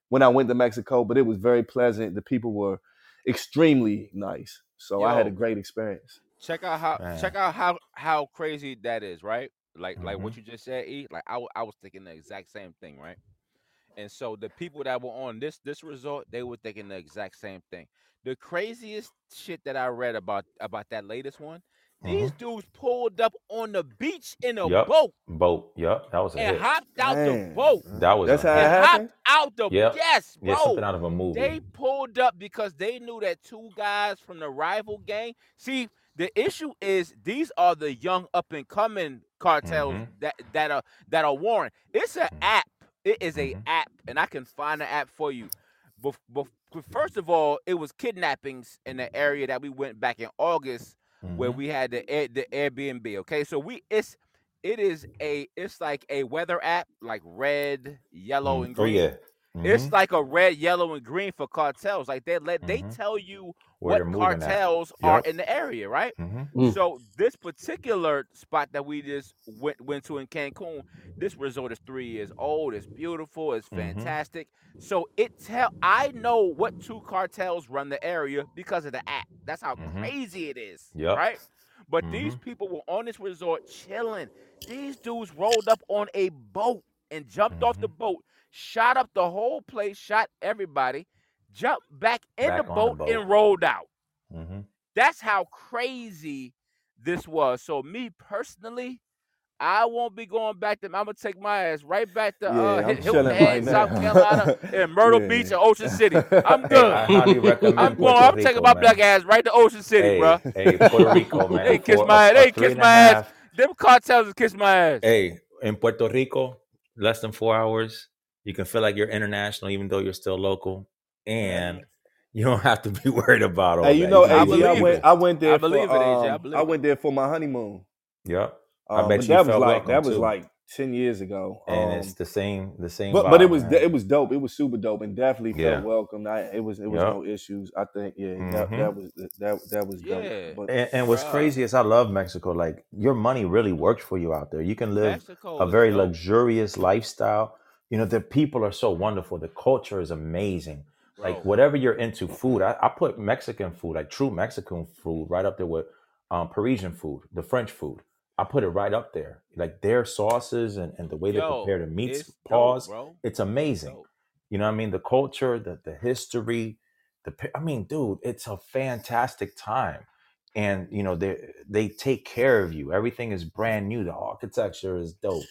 when I went to Mexico, but it was very pleasant. The people were extremely nice, so I had a great experience. check out how Man. check out how how crazy that is, right? Like like Mhm. what you just said, E. Like I, w- I was thinking the exact same thing, right? And so the people that were on this this resort, they were thinking the exact same thing. The craziest shit that I read about about that latest one, these Mhm. dudes pulled up on the beach in a Yep. boat Boat. Yep. That was a and hit. hopped out the boat That was that's a how it and hopped happened. out the Yep. yes, Yeah, something out of a movie. They pulled up because they knew that two guys from the rival gang. See, the issue is these are the young up and coming cartels Mhm. that that are that are warring. It's an Mhm. app. It is a Mhm. app, and I can find the app for you. But, but first of all, it was kidnappings in the area that we went back in August where Mhm. we had the Air, the Airbnb. Okay, so we it's it is a it's like a weather app like red, yellow, Mm. and Oh green yeah. It's like a red, yellow, and green for cartels. Like they let they Mhm. tell you Where what they're moving at. cartels are in the area, right? Mhm. Mm. So this particular spot that we just went went to in Cancun, this resort is three years old. It's beautiful. It's Mhm. fantastic. So it tell I know what two cartels run the area because of the app. That's how Mhm. crazy it is, Yup. right? But these Mhm. people were on this resort chilling. These dudes rolled up on a boat and jumped off the Mhm. boat, shot up the whole place, shot everybody, jumped back in Back the on the boat boat. and rolled out. Mhm. That's how crazy this was. So me personally, I won't be going back to. I'm gonna take my ass right back to Yeah, uh, I'm Hil- Hilton Head, right South. Carolina, and Myrtle Yeah. Beach and Ocean City. I'm Hey, good. Recommend I'm going. I'm Rico, taking my man. black ass right to Ocean City, Hey, bruh. hey, Puerto Rico, man. They kiss my. a- a They kiss my ass. half- Them cartels kiss my ass. Hey, in Puerto Rico, less than four hours, you can feel like you're international, even though you're still local, and you don't have to be worried about all Hey, you that. know, can I be I went, it. I went there I believe for, it, AJ. I um, believe I went there for my honeymoon. Yep. Um, I bet you that was felt like welcome that was too. like ten years ago. and Um, it's the same, the same. but but it was man. it was dope. It was super dope, and definitely Yeah. felt welcome. I, it was it was Yep. no issues. I think yeah, that, Mhm. that was that that was dope. Yeah. But And, and what's Bruh. crazy is I love Mexico. Like your money really works for you out there. You can live Mexico a very dope. luxurious lifestyle. You know, the people are so wonderful. The culture is amazing. Like whatever you're into, food. I, I put Mexican food, like true Mexican food, right up there with um, Parisian food, the French food. I put it right up there. Like their sauces and, and the way they Yo, prepare the meats, it's dope, bro. it's amazing. Dope. You know what I mean? The culture, the the history, the I mean, dude, it's a fantastic time. And you know, they they take care of you. Everything is brand new. The architecture is dope.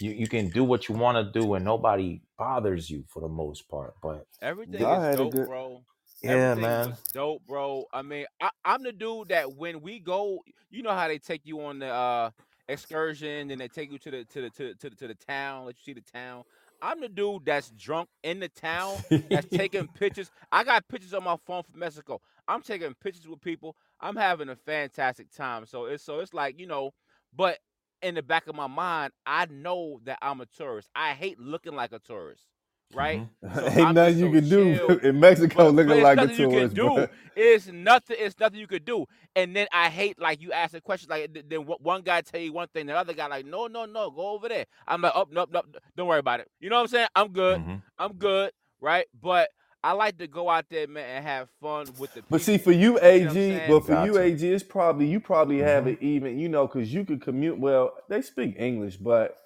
You you can do what you want to do and nobody bothers you for the most part. But Everything Y'all is dope, good- bro. Yeah, Everything man. was dope, bro. I mean, I, I'm the dude that when we go, you know how they take you on the uh, excursion and they take you to the to the to the, to the, to the town, let you see the town. I'm the dude that's drunk in the town, that's taking pictures. I got pictures on my phone from Mexico. I'm taking pictures with people. I'm having a fantastic time. So it's so it's like you know, but in the back of my mind, I know that I'm a tourist. I hate looking like a tourist, right? Mhm. So ain't I'm nothing you so can do in Mexico But, but looking it's like a nothing you can tourist. do. bro. It's nothing. It's nothing you could do. And then I hate like you ask a question like th- then one- one guy tell you one thing, the other guy like no no no go over there. I'm like up no no don't worry about it. You know what I'm saying? I'm good. Mhm. I'm good. Right. But I like to go out there man and have fun with the. But see, for you, You see AG, but for you, AG, it's probably you probably have Mhm. it even, you know, because you could commute. Well, they speak English, but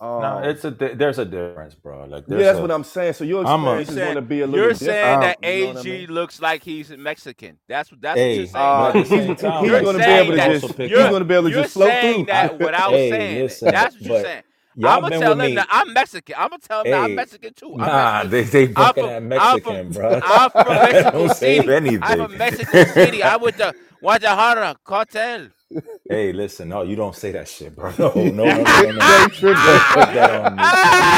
um, No, it's a di- there's a difference, bro. Like yeah, that's a, what I'm saying. So your I'm a- experience is going to be a little You're different. saying that you know I AG mean? looks like he's Mexican. That's what that's what you're saying. Uh, But at the he's, time, he's going to be able to just also he's going to be able to just flow through. that without Hey, saying listen. That's what you're saying. y'all I'm gonna tell with him me. that I'm Mexican. I'm gonna tell him that I'm Mexican too. I'm Nah, Mexican. they they fucking from, at I'm Mexican, from, bro. I'm from Mexico City. I'm from Mexico City. I went to Guadalajara cartel. Hey, listen, no, you don't say that shit, bro. No, no, no, no, no. no. Don't put that on me.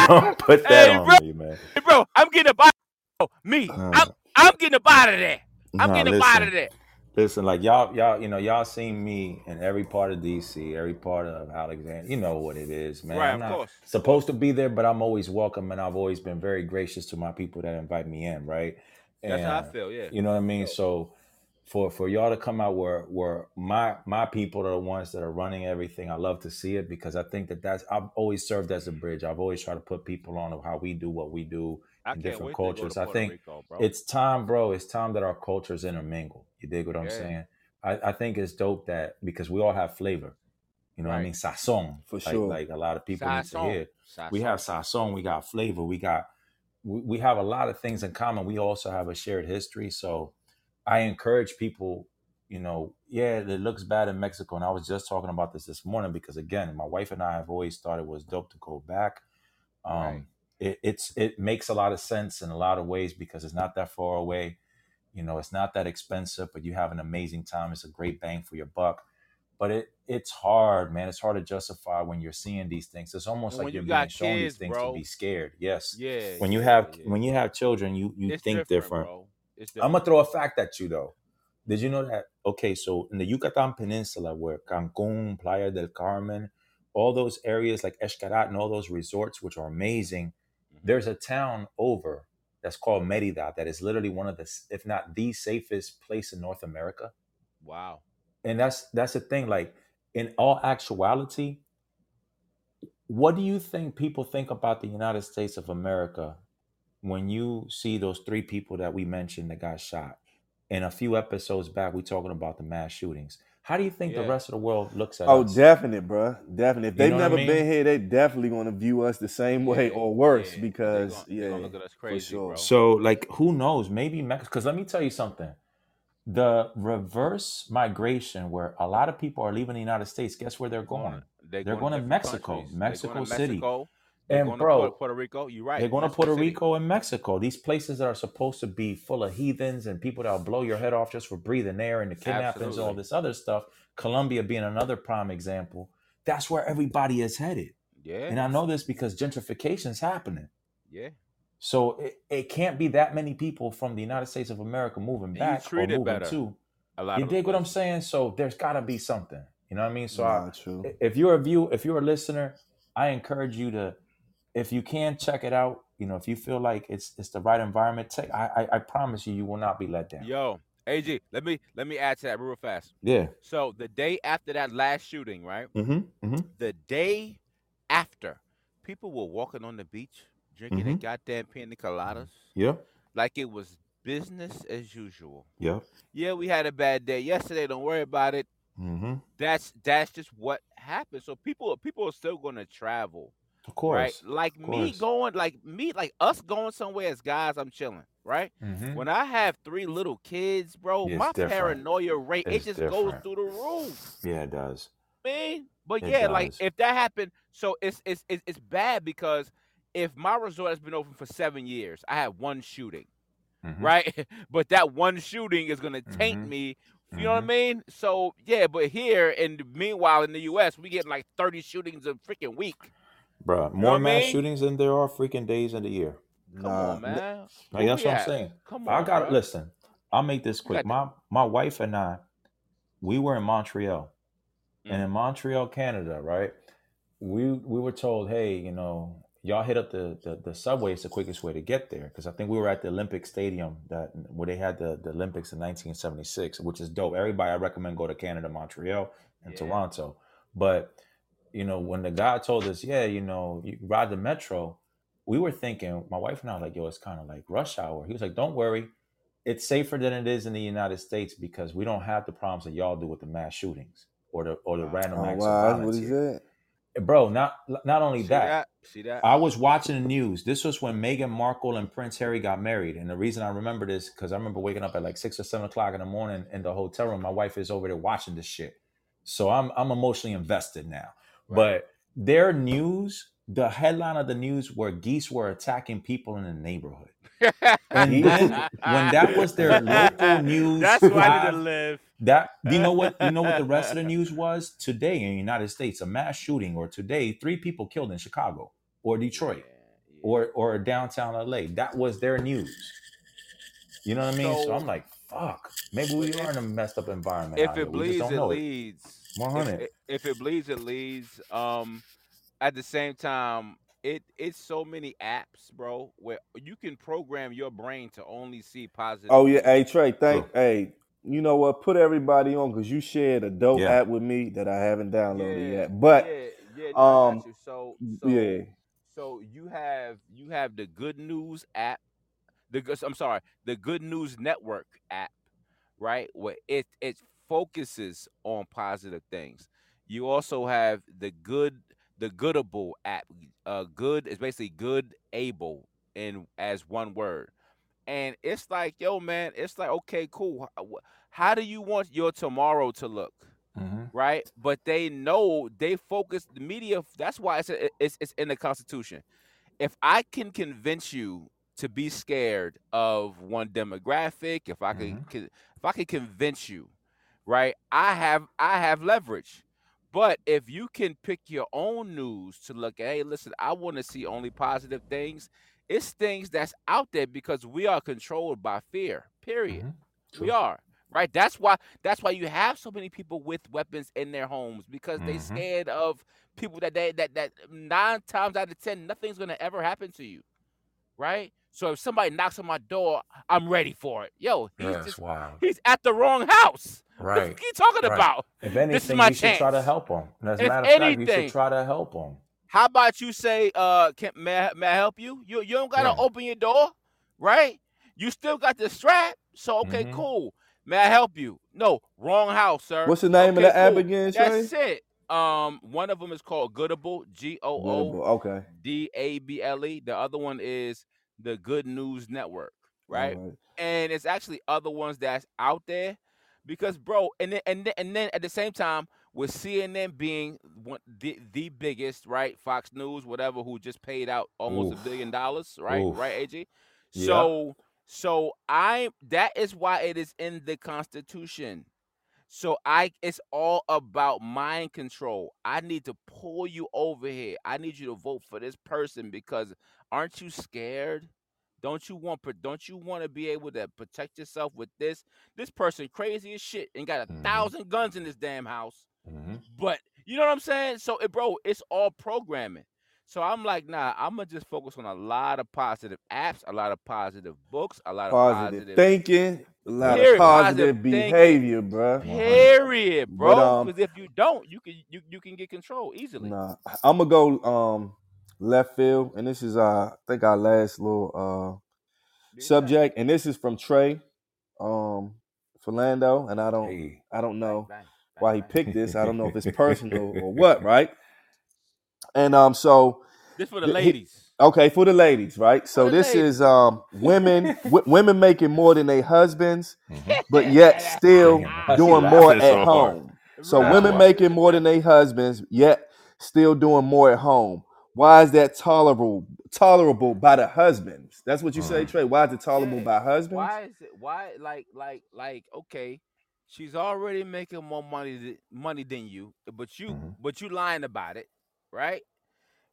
Don't put that Hey, on bro. me, man. Hey, bro, I'm getting a out. of Me, Uh, I'm I'm getting a out of there. I'm nah, getting up out listen. of there. Listen, like y'all, y'all, you know, y'all seen me in every part of DC, every part of Alexandria. You know what it is, man. Right, I'm of not course. supposed to be there, but I'm always welcome, and I've always been very gracious to my people that invite me in, right? That's how I feel. Yeah. you know what I mean. So for for y'all to come out where where my my people are the ones that are running everything, I love to see it because I think that that's I've always served as a bridge. I've always tried to put people on of how we do what we do I in different wait to go cultures. I think Rico, it's time, bro. It's time that our cultures intermingle. You dig what I'm Yeah. saying? I, I think it's dope that because we all have flavor. You know what I mean? Sazon. For like, sure. Like a lot of people need to Sazon. hear. Sazon. We have sazon, we got flavor, we got we, we have a lot of things in common. We also have a shared history. So I encourage people, you know, yeah, it looks bad in Mexico. And I was just talking about this this morning because again, my wife and I have always thought it was dope to go back. Um, Right. it, it's it makes a lot of sense in a lot of ways because it's not that far away. You know, it's not that expensive, but you have an amazing time. It's a great bang for your buck. But it it's hard, man. It's hard to justify when you're seeing these things. It's almost And like you're you being shown these things bro. to be scared. Yes. Yeah. When you have yeah. when you have children, you you it's think different. bro. It's I'm gonna throw a fact at you though. Did you know that? Okay, so in the Yucatan Peninsula, where Cancun, Playa del Carmen, all those areas like Xcaret and all those resorts, which are amazing, mm-hmm. There's a town over that's called Merida that is literally one of the, if not the safest place in North America. Wow. And that's that's the thing. Like in all actuality, what do you think people think about the United States of America when you see those three people that we mentioned that got shot? in a few episodes back, we talking about the mass shootings. How do you think the rest of the world looks at Oh, us? definite, bro. Definite. If You they've know what I never mean? been here, they definitely gonna view us the same way Yeah, or worse yeah. because they gonna, yeah, gonna look at us crazy, sure. bro. So, like, who knows? Maybe Mexico. Because let me tell you something. The reverse migration, where a lot of people are leaving the United States, guess where they're going? They're, They're going to Mexico, countries. They're Mexico going to City. Mexico. They're And going bro, to Puerto, Puerto Rico. You're right. They're going to Puerto Rico and Mexico. These places that are supposed to be full of heathens and people that'll blow your head off just for breathing air and the kidnappings and all this other stuff. Colombia being another prime example. That's where everybody is headed. Yeah. And I know this because gentrification is happening. yeah. So it, it can't be that many people from the United States of America moving you back or moving better. to. A lot You of dig what I'm saying? So there's got to be something. You know what I mean? So I, true. if you're a view if you're a listener i encourage you to if you can check it out you know if you feel like it's it's the right environment take i i, I promise you you will not be let down Yo, AG, let me let me add to that real fast. yeah So the day after that last shooting, right? mm-hmm mm-hmm The day after, people were walking on the beach drinking their Mhm. goddamn pina coladas Yeah. like it was business as usual. yep Yeah, we had a bad day yesterday. Don't worry about it. mm-hmm That's that's just what happened. So people people are still going to travel, of course right? Like of me going, like me, like us going somewhere as guys. I'm chilling, right? mm-hmm. When I have three little kids, bro, It's my different. paranoia rate It's it just goes through the roof, yeah it does man. But It yeah, like if that happened, so it's it's it's, it's bad because if my resort has been open for seven years, I had one shooting, Mhm. right? but that one shooting is gonna taint Mhm. me. You know what I Mhm. mean? So yeah, but here and meanwhile in the U.S. we getting like thirty shootings a freaking week. Bruh, more what I mass mean? shootings than there are freaking days in the year Come Nah, on, man. like Where that's we what i'm at? saying Come on, i got bruh. listen i'll make this quick my my wife and i we were in montreal Mm. and in Montreal, Canada, right? We we were told, hey, you know, y'all hit up the the, the subway. It's the quickest way to get there because I think we were at the Olympic Stadium that where they had the, the Olympics in 1976, which is dope. Everybody, I recommend go to Canada, Montreal, and Yeah. Toronto. But you know, when the guy told us, yeah, you know, you ride the metro, we were thinking, my wife and I, were like, yo, it's kind of like rush hour. He was like, don't worry, it's safer than it is in the United States because we don't have the problems that y'all do with the mass shootings or the or the Wow. random Oh acts wow, of violence what he here. said. Eh, bro, not not only See that, that? See that? I was watching the news. This was when Meghan Markle and Prince Harry got married, and the reason I remember this because I remember waking up at like six or seven o'clock in the morning in the hotel room. My wife is over there watching this shit, so I'm I'm emotionally invested now. Right. But their news, the headline of the news were geese were attacking people in the neighborhood. And then when that was their local news, That's why I need live- that do you know what you know what the rest of the news was? Today in the United States a mass shooting or today three people killed in Chicago or Detroit Yeah, yeah. or or downtown LA that was their news. You know what I mean? So, So- I'm like fuck. Maybe we are in a messed up environment if it bleeds, it know it leads. 100. If, if it bleeds, it leads. Um, at the same time, it it's so many apps, bro, where you can program your brain to only see positive. Oh yeah, things. hey Trey, thank True. hey. You know what? Put everybody on because you shared a dope Yeah. app with me that I haven't downloaded Yeah, yet. But yeah, yeah, no, I um, you. So, so, yeah, so you have you have the Good News app, the Good- I'm sorry, the Good News Network app, right? Where it it focuses on positive things. You also have the good the Goodable app. Uh, good is basically good able in as one word, and it's like, yo, man, it's like, okay, cool. How, do you want your tomorrow to look? Mhm. right? But they know they focus the media. That's why it's it's, it's in the Constitution. If I can convince you to be scared of one demographic, if I can, Mhm. can if I can convince you, right? I have I have leverage. But if you can pick your own news to look at, hey, listen, I want to see only positive things. It's things that's out there because we are controlled by fear. Period. Mhm. We are right. That's why. That's why you have so many people with weapons in their homes because they Mhm. scared of people that they that that nine times out of ten nothing's gonna ever happen to you. right? So if somebody knocks on my door, I'm ready for it. Yo, he's That's just wild. he's at the wrong house. What Right. fuck you talking Right. about? If This is anything, my you should try to help him. As a matter of fact, you should try to help him. How about you say, uh, can may I, may I help you? You you don't gotta Yeah. open your door, right? You still got the strap. So okay, Mhm. cool. May I help you? No, wrong house, sir. What's the name Okay, of the app cool. again, Trey? That's it. Um, one of them is called Goodable, G O O Okay. D A B L E. The other one is the Good News Network, right? Right. And it's actually other ones that's out there, because bro, and then and then, and then at the same time, with CNN being one the, the biggest, right? Fox News, whatever, who just paid out almost Oof. a billion dollars, right? Oof. Right, AG. Yeah. So so I that is why it is in the Constitution. So I it's all about mind control. I need to pull you over here. I need you to vote for this person because aren't you scared? Don't you want don't you want to be able to protect yourself with this? This person crazy as shit and got a Mhm. thousand guns in this damn house. hmm But you know what I'm saying? So it, bro, it's all programming. So I'm like, nah, I'm gonna just focus on a lot of positive apps, a lot of positive books, a lot of Positive positive thinking, a lot Period. of positive Positive thinking. behavior, bruh. Period, bro. But, um, Because if you don't, you can you, you can get control easily. Nah, I'm gonna go um left field, and this is uh I think our last little uh Do subject, and this is from Trey, um, Philando, and I don't Hey. I don't know Bang, bang, why he picked this. I don't know if it's personal or what, right? And um, so This for the Th- he- ladies. okay for the ladies, right? So this ladies. is um women w- women making more than their husbands, Mhm. but yet still Damn, I see doing laughing more so at hard. home. So Right. women making more than their husbands, yet still doing more at home. Why is that tolerable? Tolerable by the husbands? That's what you say, Mhm. Trey. Why is it tolerable Yeah. by husbands? Why is it? Why like like like okay? She's already making more money th- money than you, but you Mhm. but you lying about it, right?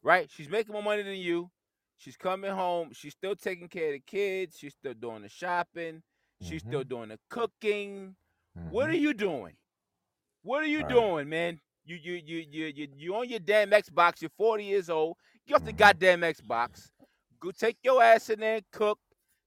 Right? She's making more money than you. She's coming home. She's still taking care of the kids. She's still doing the shopping. She's still Mhm. doing the cooking. What Mhm. are you doing? What are you Right. doing, man? You you you you you you on your damn Xbox. You're 40 years old. Get off the Mhm. goddamn Xbox. Go take your ass in there and cook.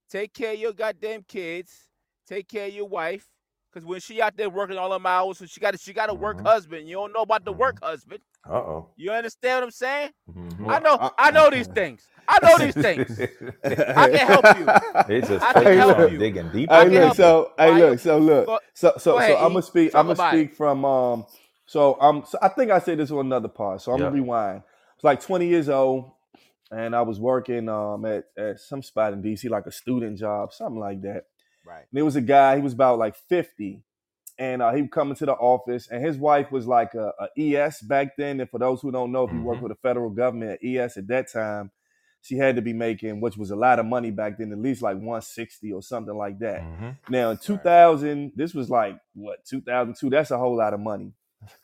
Take care of your goddamn kids. Take care of your wife. Cause when she out there working all them hours, so she got she got a work Mhm. husband. You don't know about the work husband. Uh oh. You understand what I'm saying? Mhm. I know I- I know these things. I know these things. I can help you. They just I can help you. digging deeper. I Hey, look. So, hey, look. So, look. Go- So, so, go ahead, so, I'm gonna speak. I'm gonna about it. speak from. Um. So, um. So, I think I said this on another part. So, I'm gonna rewind. It's like 20 years old, and I was working um at at some spot in DC, like a student job, something like that. Right. And there was a guy. He was about like 50, and uh, he would come into the office, and his wife was like a, a ES back then. And for those who don't know, if you work with the federal government at ES at that time, she had to be making, which was a lot of money back then, at least like 160 or something like that. Mm-hmm. Now in 2000, this was like what 2002. That's a whole lot of money.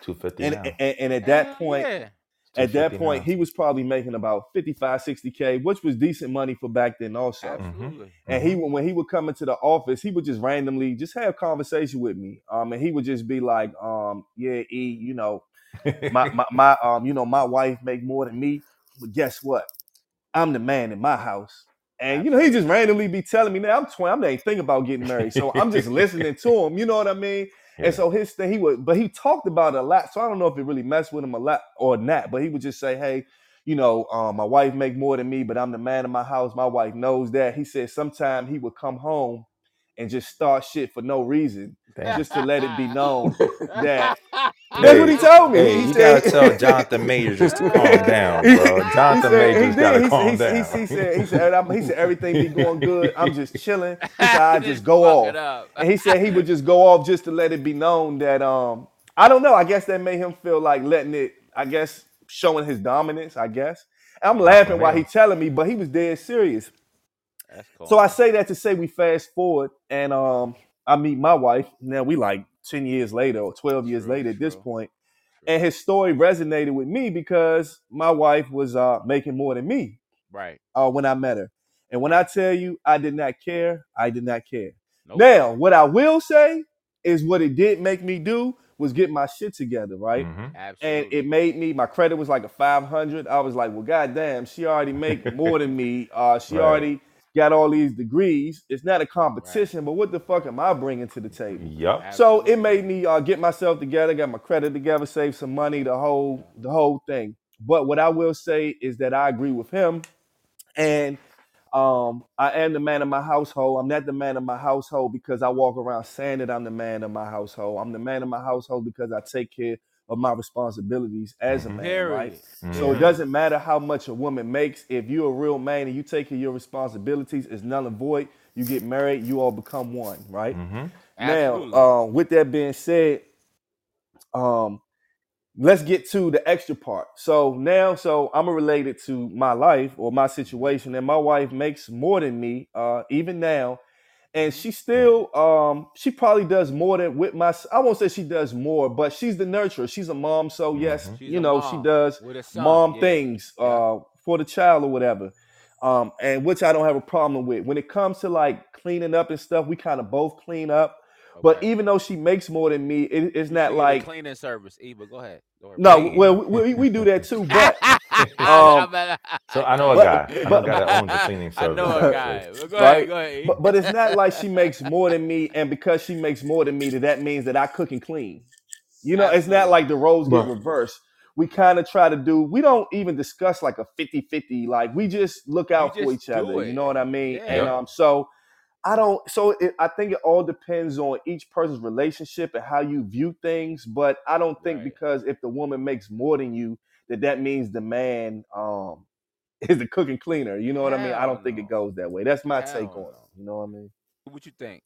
Two fifty And now. and, and at that Hell point, yeah. At that point, now. he was probably making about 55, 60k, which was decent money for back then also. absolutely. And he would- when he would come into the office, he would just randomly just have conversation with me. Um, and he would just be like, um, yeah, E, you know, my, my my um, you know, my wife make more than me, but guess what? I'm the man in my house. And you know, he just randomly be telling me now I'm 20, I'm not even thinking about getting married. So I'm just listening to him, you know what I mean? Yeah. And so his thing, he would, but he talked about it a lot. So I don't know if it really messed with him a lot or not. But he would just say, "Hey, you know, um, my wife make more than me, but I'm the man of my house. My wife knows that." He said sometime he would come home and just start shit for no reason, Damn. just to let it be known that. Hey, That's what he told me. Hey, he you said, gotta tell Jonathan Majors just to calm down, bro. Jonathan said- he Majors gotta He calm said- down. he, He, he said, he said, he said everything be going good. I'm just chilling. He said, I just go off. and he said he would just go off just to let it be known that um I don't know. I guess that made him feel like letting it. I guess showing his dominance. I guess I'm laughing while he telling me, but he was dead serious. Cool. So I say that to say we fast forward and um I meet my wife. Now we like ten years later or twelve years True, later at this point, True. and his story resonated with me because my wife was uh making more than me right. uh when I met her. And when I tell you I did not care, I did not care. Nope. Now, what I will say is what it did make me do was get my shit together, right? Mhm. And it made me my credit was like a 500. I was like, well, goddamn, she already make more than me. Uh, she Right. already got all these degrees. It's not a competition, but what the fuck am I bringing to the table? Yup. So it made me uh, get myself together, got my credit together, save some money, the whole the whole thing. But what I will say is that I agree with him, and um, I am the man of my household. I'm not the man of my household because I walk around saying that I'm the man of my household. I'm the man of my household because I take care of my responsibilities as a man, Period. right? So it doesn't matter how much a woman makes. If you're a real man and you take care your responsibilities, it's null and void. You get married, you all become one, right? Mhm. Now, um, with that being said, um, let's get to the extra part. So now, so I'm related to my life or my situation, and my wife makes more than me, uh, even now, and she still, um, she probably does more than with my. I won't say she does more, but she's the nurturer. She's a mom, so yes, Mhm. She's you know, she does son. mom yeah. things Yeah. uh, for the child or whatever. Um, and which I don't have a problem with. When it comes to like cleaning up and stuff, we kind of both clean up. But even though she makes more than me, it, it's not should get a like cleaning service. Eva, go ahead. Go ahead. no. Well, we, we do that too, but I um, So I know a But- guy. I know a guy that owns a cleaning I know service. a guy. Well, go Right. ahead. Go ahead. But but it's not like she makes more than me, and because she makes more than me, that that means that I cook and clean. You know, it's not like the roles get reversed. We kind of try to do. We don't even discuss like a 50-50. Like we just look You out for each other. it. You know what I mean? Yeah. And um, so I don't. So it, I think it all depends on each person's relationship and how you view things. But I don't think Right. because if the woman makes more than you, that that means the man um is the cooking cleaner. You know what I mean? I don't think it goes that way. That's my take Hell on it. no. You know what I mean? What you think?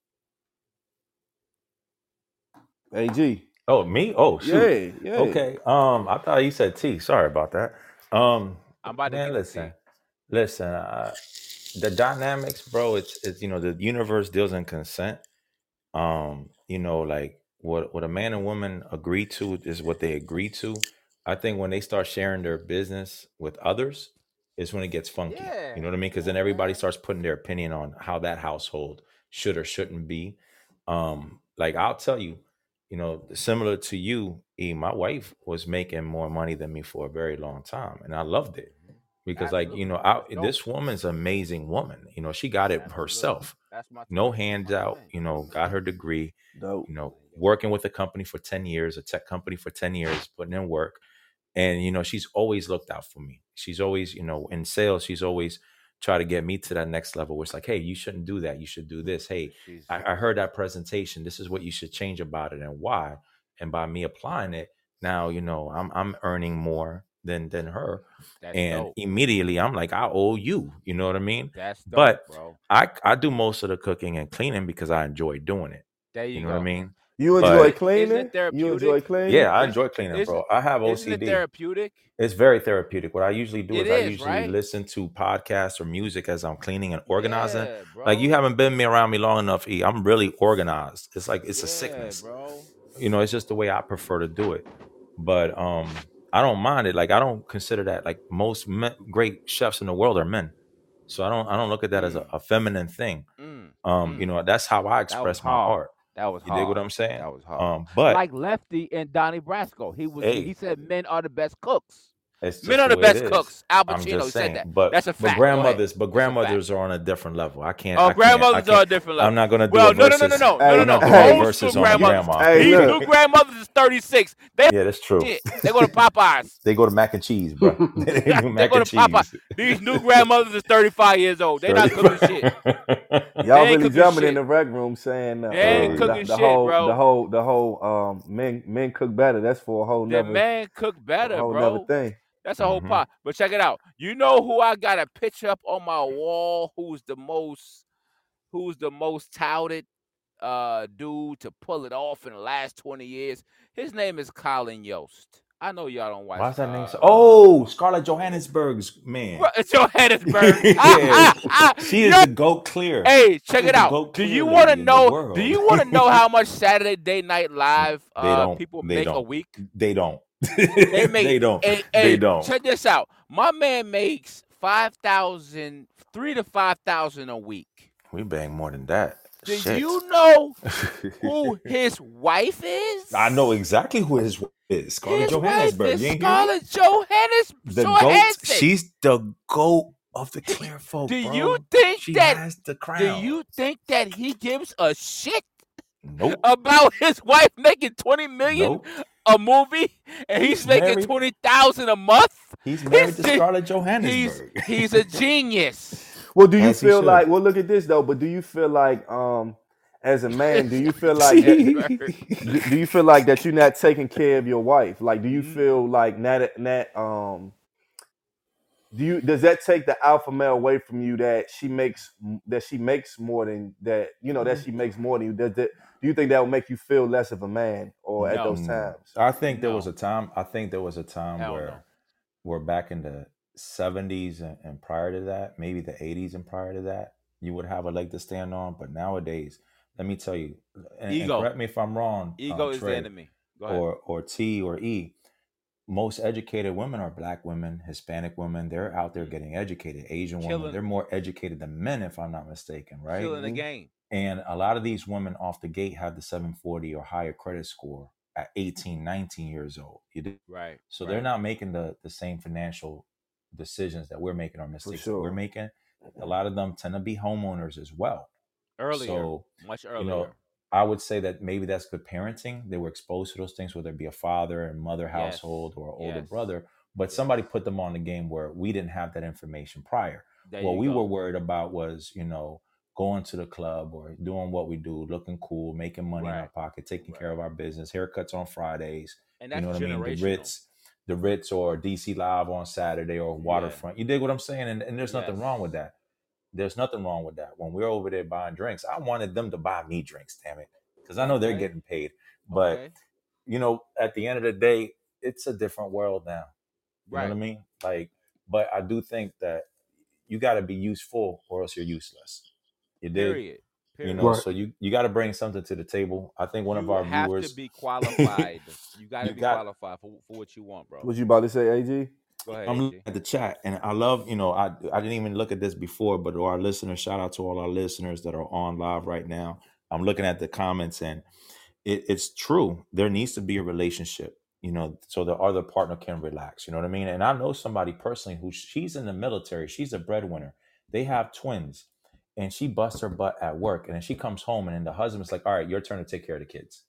AG. Oh, me? Oh, shoot. Yeah, yeah. Okay. Um, I thought you said T. Sorry about that. Um, I'm about to man, get the listen, tea. listen. Uh, the dynamics, bro. It's it's you know the universe deals in consent. Um, you know, like what what a man and woman agree to is what they agree to. I think when they start sharing their business with others, is when it gets funky. Yeah. You know what I mean? Because then everybody starts putting their opinion on how that household should or shouldn't be. Um, like I'll tell you, you know, similar to you, E, my wife was making more money than me for a very long time, and I loved it because, like, you know, I, Absolutely. This woman's an amazing woman. You know, she got it Absolutely. herself, That's my no thing. hands out. You know, got her degree. Dope. You know, working with a company for ten years, a tech company for ten years, putting in work, and you know, she's always looked out for me. She's always, you know, in sales, she's always try to get me to that next level. Where it's like, hey, you shouldn't do that. You should do this. Hey, I, I heard that presentation. This is what you should change about it and why. And by me applying it, now you know I'm I'm earning more than than her. that's and dope. immediately I'm like, I owe you. You know what I mean? That's dope, but bro. I I do most of the cooking and cleaning because I enjoy doing it. There you, You know go. what I mean? You But- enjoy Isn't it cleaning? You enjoy cleaning? Yeah, I enjoy cleaning, isn't- bro. I have Isn't it OCD. therapeutic? It's very therapeutic. What I usually do It is, I is, usually right? listen to podcasts or music as I'm cleaning and organizing. Yeah, bro. Like you haven't been me around me long enough, E. I'm really organized. It's like it's a Yeah, sickness. bro. You know, it's just the way I prefer to do it. But um I don't mind it. Like I don't consider that like most men, great chefs in the world are men. So I don't I don't look at that as a, a feminine thing. Mm, Um, you Mm. know, that's how I express my hard. art. That was You hard. dig what I'm saying? That was hard. Um, but like Lefty and Donnie Brasco, he was Hey. he said men are the best cooks. It's Men are the way best cooks. Al Pacino saying, said that. but That's a fact. Go ahead. grandmothers, but That's a fact. grandmothers are on a different level. I can't. Oh, I can't, I grandmothers are a different level. I'm not gonna do well, a no, no, no, no, versus. no, Hey, no, no, no. not gonna do a Old versus on grandma. Hey, These look. new grandmothers is 36. They Yeah, that's true. shit. They go to Popeyes. They go to mac and cheese, bro. they do They go and to Popeye. cheese. These new grandmothers is 35 years old. They not cooking shit. Y'all They really jumping in the Wreck Room saying uh, They ain't the, cooking the shit, whole, bro. the whole, the whole, um, men, men cook better. That's for a whole The nother, man cook better, whole bro. nother thing. That's a whole Mhm. pot. But check it out. You know who I got a picture up on my wall? Who's the most who's the most touted uh dude to pull it off in the last 20 years? His name is Colin Jost. I know y'all don't watch Why's that name? So- oh, Scarlett Johannesburg's man. It's Johannesburg. Yeah. She is the goat clear. Hey, check She's it out. Do you want to know? Do you want to know how much Saturday Day Night Live uh, people they make a don't. week? They don't. They make. they don't. Hey, they don't. Check this out. My man makes five thousand, three to five thousand a week. We bang more than that. Do Shit. you know who his wife is? I know exactly who his wife is. Scarlett his Johansson. wife You ain't hear me? Scarlett Johannes. The Johansson. goat. She's the goat of the clear folk. Do bro. you think she that? has the crown? Do you think that he gives a shit Nope. about his wife making twenty million Nope. A movie and he's, He's making married- twenty thousand a month? He's married to Scarlett Johansson. he's a genius. Well, do you As feel should. like? Well, look at this though. But do you feel like, um, as a man, do you feel like? that, do, do you feel like that you're not taking care of your wife? Like, do you Mm. feel like that? That um, do you? Does that take the alpha male away from you? That she makes that she makes more than that. You know Mm-hmm. that she makes more than you. Does that? Do you think that will make you feel less of a man, or at No. those times? I think there No. was a time. I think there was a time Hell where, no. where back in the seventies and, and prior to that, maybe the eighties and prior to that, you would have a leg to stand on. But nowadays, let me tell you, and, and Ego. correct me if I'm wrong. Ego um, is the Trey, enemy. Go ahead. or or T or E. Most educated women are black women, Hispanic women. They're out there getting educated. Asian women, they're more educated than men, if I'm not mistaken, right? Killing the game. And a lot of these women off the gate have the 740 or higher credit score at 18, 19 years old. You do? Right. So right. they're not making the, the same financial decisions that we're making or mistakes that we're making. A lot of them tend to be homeowners as well. earlier. So, much earlier. you know, I would say that maybe that's good parenting. They were exposed to those things, whether it be a father and mother Yes. household or older Yes. brother. But somebody put them on the game where we didn't have that information prior. there what we go. were worried about was, you know, going to the club or doing what we do, looking cool, making money in our pocket, taking care of our business, haircuts on Fridays, and you know what I mean? The. Ritz, the Ritz or DC Live on Saturday or Waterfront. You dig what I'm saying? And, and there's nothing Yes. wrong with that. There's nothing wrong with that. When we're over there buying drinks, I wanted them to buy me drinks, damn it. Because I know they're Okay. getting paid. But, Okay. you know, at the end of the day, it's a different world now. You right. know what I mean? Like, but I do think that you got to be useful or else you're useless. You did, Period. you Period. know. Right. So you you got to bring something to the table. I think one of our viewers You our have viewers. to be qualified. you got to You be got- qualified for, for what you want, bro. What you about to say, Ag? I'm looking at the chat, and I love you know I I didn't even look at this before, but to our listeners, shout out to all our listeners that are on live right now. I'm looking at the comments, and it, it's true. There needs to be a relationship, you know, so the other partner can relax. You know what I mean? And I know somebody personally who she's in the military. She's a breadwinner. They have twins, and she busts her butt at work, and then she comes home, and then the husband's like, "All right, your turn to take care of the kids,"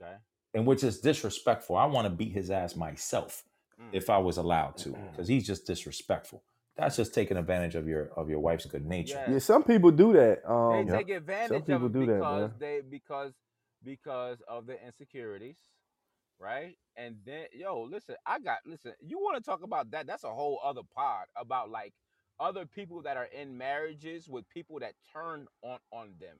Okay. and which is disrespectful. I want to beat his ass myself. If I was allowed to, because he's just disrespectful. That's just taking advantage of your of your wife's good nature. Yeah. Yeah, some people do that. they Um, take advantage of people it do that, because man. they because because of the insecurities, right? And then yo, listen, I got listen. You want to talk about that? That's a whole other pod about like other people that are in marriages with people that turn on on them,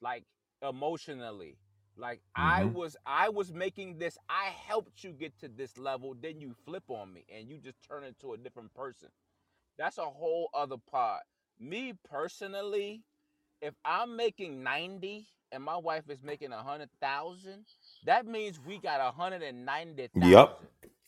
like emotionally. Like I Mhm. was I was making this. I helped you get to this level. Then you flip on me and you just turn into a different person. That's a whole other part. Me personally, if I'm making 90 and my wife is making a hundred thousand, that means we got a hundred and ninety thousand. Yup.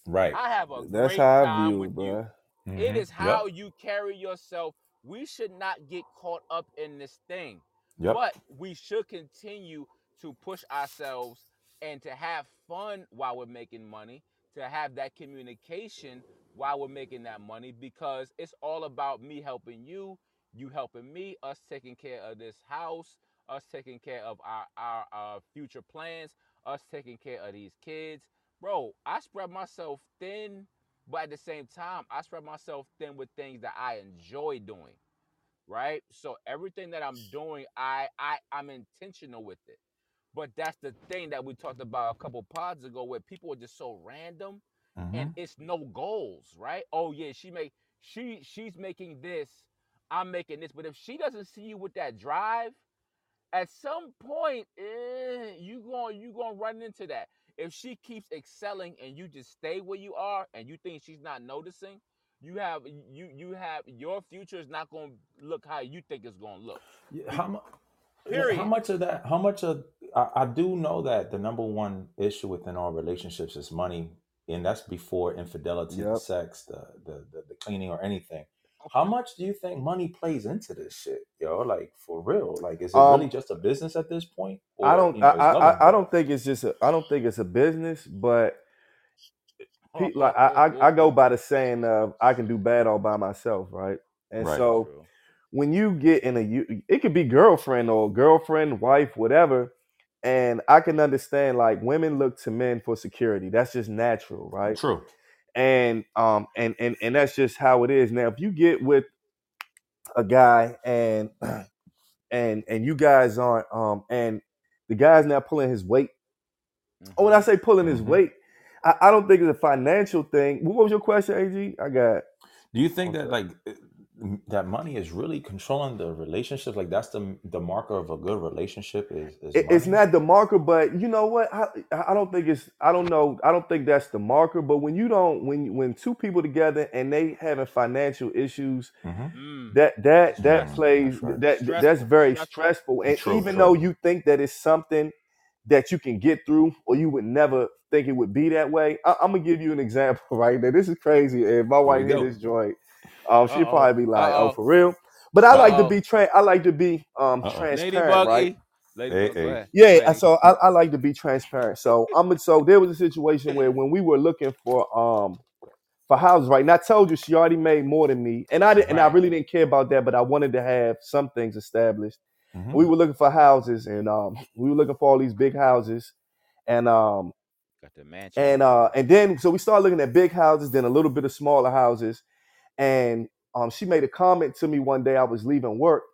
Right. I have a that's great how I view with it, bro. you. Mhm. It is Yep. how you carry yourself. We should not get caught up in this thing, Yep. but we should continue to push ourselves and to have fun while we're making money, to have that communication while we're making that money, because it's all about me helping you, you helping me, us taking care of this house, us taking care of our, our, our future plans, us taking care of these kids. Bro, I spread myself thin, but at the same time, I spread myself thin with things that I enjoy doing. Right? So everything that I'm doing, I I I'm intentional with it. But that's the thing that we talked about a couple pods ago where people are just so random Mhm. and it's no goals, right? Oh yeah, she make she she's making this, I'm making this. But if she doesn't see you with that drive, at some point, eh, you going you gonna run into that. If she keeps excelling and you just stay where you are and you think she's not noticing, you have you you have your future is not gonna look how you think it's gonna look. Yeah, How, mu- Period. how much of that? How much of? I, I do know that the number one issue within all relationships is money, and that's before infidelity, the sex, the, the the the cleaning, or anything. How much do you think money plays into this shit, yo? Like for real? Like is it Um, really just a business at this point? I Or, don't. you know, I, is I, love I, I involved? don't think it's just. A, I don't think it's a business, but pe- like I, I, I go by the saying of I can do bad all by myself, right? And Right. so True. When you get in a, it could be girlfriend or girlfriend, wife, whatever. And I can understand like women look to men for security. That's just natural, right? True. and um and and and that's just how it is now if you get with a guy and and and you guys aren't um and the guy's not pulling his weight oh when i say pulling his Mhm. weight I, I don't think it's a financial thing what was your question ag i got Do you think that like that money is really controlling the relationship? Like that's the the marker of a good relationship is, is It- it's money? not the marker but you know what I, I don't think it's i don't know i don't think that's the marker but when you don't when when two people together and they having financial issues Mhm. Mm. that that that plays that's right. that Stressful, that's very stressful. stressful and True, even true. though you think that it's something that you can get through or you would never think it would be that way I, i'm gonna give you an example right now this is crazy and my Here we wife hear go. this joint um she'll Uh-oh. probably be like oh Uh-oh. for real but i like to Uh-oh. be tra- i like to be um Uh-oh. transparent right Ladybuggy. Ladybug, Hey, go hey. ahead. yeah, Ready. and so I, I like to be transparent. So I'm so there was a situation where when we were looking for um for houses, right? And I told you she already made more than me, and I didn't, and I Right. really didn't care about that, but I wanted to have some things established. Mhm. We were looking for houses, and um we were looking for all these big houses, and um Got the mansion. and uh and then so we started looking at big houses, then a little bit of smaller houses, and um she made a comment to me one day. I was leaving work.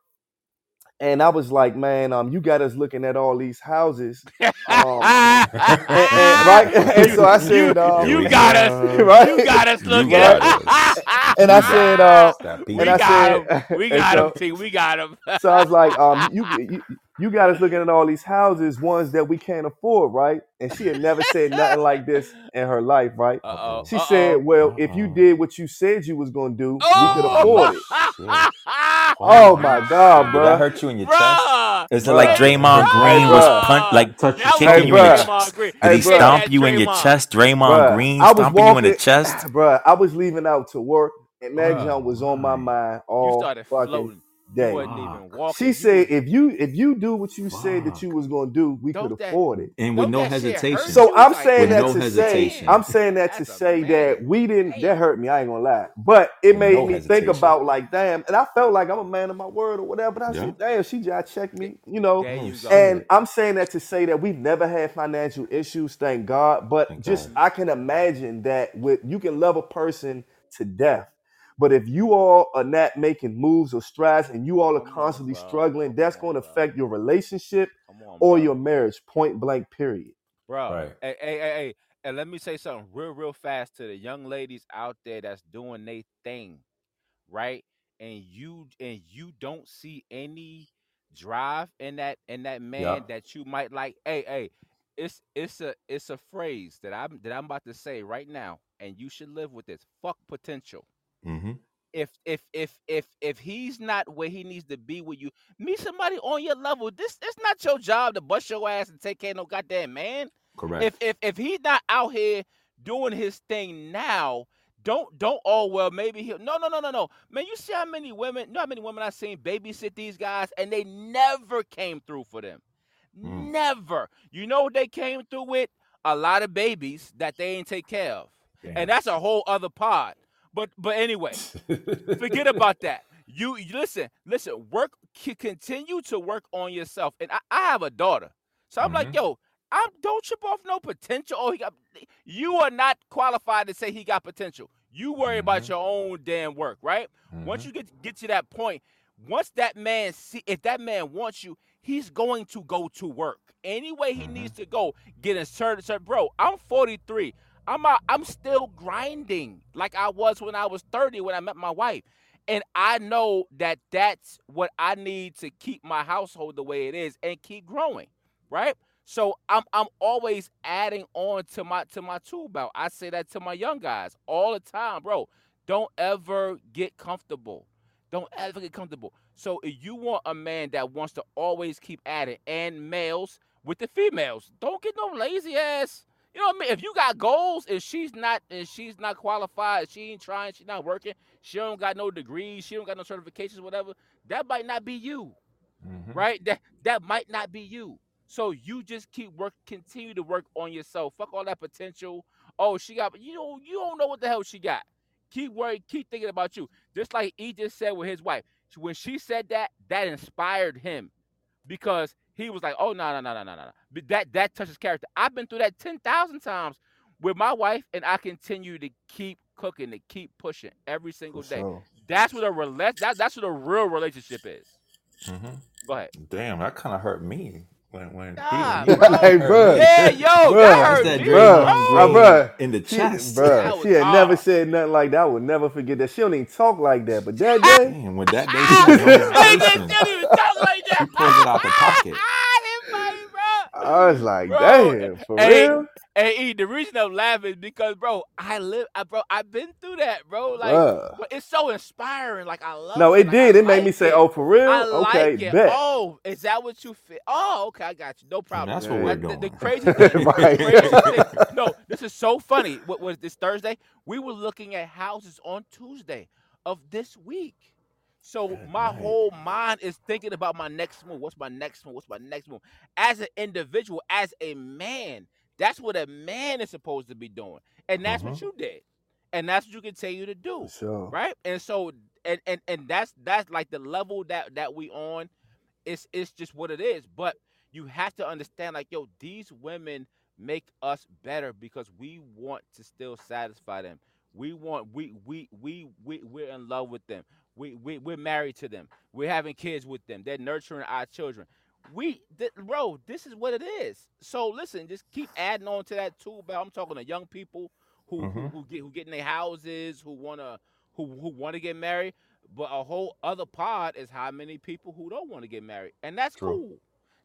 And I was like, man, um, you got us looking at all these houses, um, and, and- right? And so I said, um, you we got go. us. right? You got us looking. got And I said, uh, we and I got said, him. We got so, him. T. We got him. so I was like, um, you, you you got us looking at all these houses, ones that we can't afford, right? And she had never said nothing like this in her life, right? Uh oh. She said, well, if you did what you said you was gonna do, we could Oh, afford it. Shit. Oh my God, Did that hurt you in your chest? Is it like Hey, Draymond bruh. Green Hey, was bruh. punch like Touch That kicking Hey, you in your bruh. chest? Did Hey, he He bruh. said stomp that you in your chest? Draymond Bruh, Green I was you in the chest? bruh. I was leaving out to work, and that Oh was on my my. mind You all started fucking floating. You day. wasn't even walking. She said, if you if you do what you said that you was gonna do, we could Don't that afford it. And with don't no that shit hurt hesitation. So you? I'm Like, saying With that no to say, hesitation. I'm saying that to That's a say that we didn't. That hurt me. I ain't gonna lie, but it With made no me think hesitation. about like, damn. And I felt like I'm a man of my word or whatever. But I Yeah. said, damn, she just checked me, you know. There Oh you go. And shit. I'm saying that to say that we've never had financial issues, thank God. But Thank just God. I can imagine that with you can love a person to death. But if you all are not making moves or strides and you all are Come on, constantly bro. struggling, Come that's on, going to bro. affect your relationship Come on, or bro. your marriage, point blank, period. Bro, Right. hey, hey, hey, hey, and let me say something real, real fast to the young ladies out there that's doing their thing, right? And you and you don't see any drive in that in that man Yeah. that you might like. Hey, hey, it's it's a it's a phrase that I'm that I'm about to say right now, and you should live with this. Fuck potential. Mm-hmm. If if if if if he's not where he needs to be with you, meet somebody on your level. This it's not your job to bust your ass and take care of no goddamn man Correct. if if if he's not out here doing his thing now, don't don't oh well maybe he'll no no no no no man you see how many women you know how many women I've seen babysit these guys and they never came through for them. Mm. Never. You know what they came through with? A lot of babies that they ain't take care of. Damn. And that's a whole other pod. But but anyway, forget about that. You you- listen, listen, work continue to work on yourself. And I, I have a daughter. So I'm like, Mhm. yo, I'm don't chip off no potential. Oh, he got you are not qualified to say he got potential. You worry about Mhm. your own damn work, right? Once Mhm. you get get to that point, once that man see if that man wants you, he's going to go to work. Any way he Mhm. needs to go, get inserted. Bro, I'm 43. I'm out, I'm still grinding like I was when I was 30 when I met my wife. And I know that that's what I need to keep my household the way it is and keep growing, right? So I'm I'm always adding on to my to my tool belt. I say that to my young guys all the time, bro. Don't ever get comfortable. Don't ever get comfortable. So if you want a man that wants to always keep adding, and males with the females, don't get no lazy ass. You know what I mean? If you got goals, if she's not, if she's not qualified, she ain't trying, she's not working, she don't got no degrees, she don't got no certifications, whatever. That might not be you, Mhm. right? That that might not be you. So you just keep work, continue to work on yourself. Fuck all that potential. Oh, she got you know you don't know what the hell she got. Keep worrying, keep thinking about you. Just like he just said with his wife. When she said that, that inspired him because he was like, "Oh no, no, no, no, no, no." But that that touches character. I've been through that ten thousand times with my wife, and I continue to keep cooking, to keep pushing every single For day. sure. That's what a rela- that, That's what a real relationship is. Mhm. Go ahead. Damn, that kind of hurt me when when Nah, he, when bro. Hey, bro. Yeah, yo, Bruh. that hurt that me, Draymond Bruh, bro. In the She, chest. bruh, That she was had never said nothing like that. I would never forget that. She don't even talk like that. But that day, Damn, when that day she was on his Hey, they person, didn't even talk like that. He pulls it out the pocket. It's funny, bro. I was like, Bro, damn, for hey, real? Hey, E, the reason I'm laughing is because, bro, I live, I, bro, I've been through that, bro. Like, Bruh. it's so inspiring. Like, I love. No, it. it Like, did. I It made me say, it. oh, for real? I okay, like it. bet. Oh, is that what you feel? Oh, okay, I got you. No problem. that's what we're But the, the doing. crazy thing, Right. the crazy thing, no, this is so funny. What was this Thursday? We were looking at houses on Tuesday of this week. So my whole mind is thinking about my next move. What's my next move? What's my next move? As an individual, as a man, that's what a man is supposed to be doing, and that's what Mhm. you did, and that's what you continue to do sure. right? And so and and and that's that's like the level that that we on. It's it's just what it is. But you have to understand, like, yo, these women make us better because we want to still satisfy them. We want we we we we we're in love with them. We we we're married to them. We're having kids with them. They're nurturing our children. We, th- bro, this is what it is. So listen, just keep adding on to that tool belt. I'm talking to young people who who, Mhm. who get who get in their houses, who wanna who who want to get married. But a whole other pod is how many people who don't want to get married, and that's True. cool.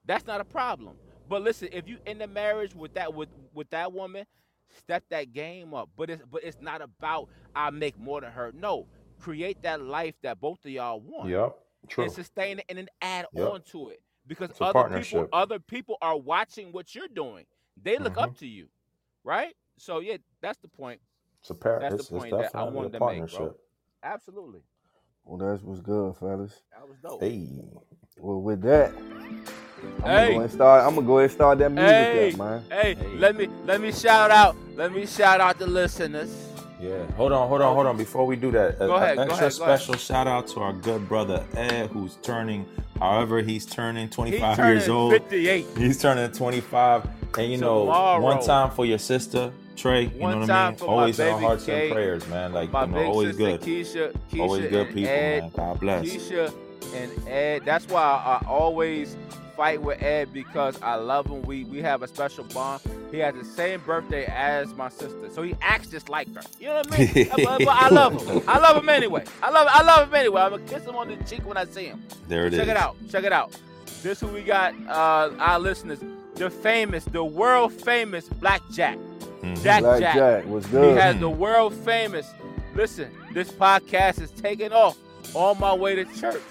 That's not a problem. But listen, if you in the marriage with that with with that woman, step that game up. But it's but it's not about I make more than her. No, create that life that both of y'all want Yep. True. and sustain it and then add Yep. on to it because It's other people other people are watching what you're doing. They look Mhm. up to you, right? So yeah, that's the point. It's a pair. That's the It's, it's point that I wanted a to make, bro. partnership. Absolutely, Well, that's what's good, fellas. that was dope. Hey. Well, with that, I'm gonna go and start. I'm gonna go ahead and start that music Hey. up, man. Hey, Hey. let me let me shout out. Let me shout out the listeners. Yeah. Hold on, hold on, hold on. Before we do that, Go a ahead, extra ahead, go ahead. special shout out to our good brother Ed, who's turning, however he's turning, He's 25 turning years old. 58. He's turning 25. And you know, Tomorrow. one time for your sister, Trey. You One know what I mean? Always in our hearts and prayers, man. Like, you know, always good. Keisha, Keisha always good people, Ed, man. God bless. Keisha and Ed. That's why I always fight with Ed because I love him. We we have a special bond. He has the same birthday as my sister, so he acts just like her. You know what I mean? but, but I love him. I love him anyway. I love I love him anyway. I'm gonna kiss him on the cheek when I see him. There it is. Check it out. Check it out. This who we got. Uh, our listeners, the famous, the world famous Black Jack. Mhm. Jack Black Jack. Jack, was good. He has the world famous. Listen, this podcast is taking off on my way to church.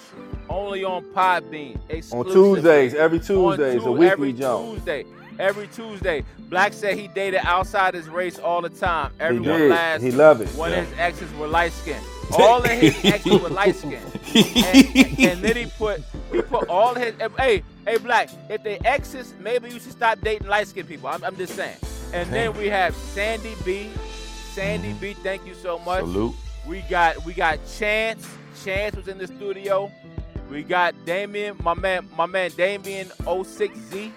Only on Podbean. on. Tuesdays, every Tuesday, it's a weekly every jump. Tuesday. Every Tuesday. Black said he dated outside his race all the time. He Everyone did. laughs He love it. when Yeah. his exes were light skinned. All of his exes were light skinned. And, and then he put he put all his hey hey black if they exes maybe you should stop dating light skinned people I'm, I'm just saying and then we have Sandy B Sandy mm-hmm. B thank you so much Salute. we got we got Chance Chance was in the studio we got Damien my man my man Damien 06Z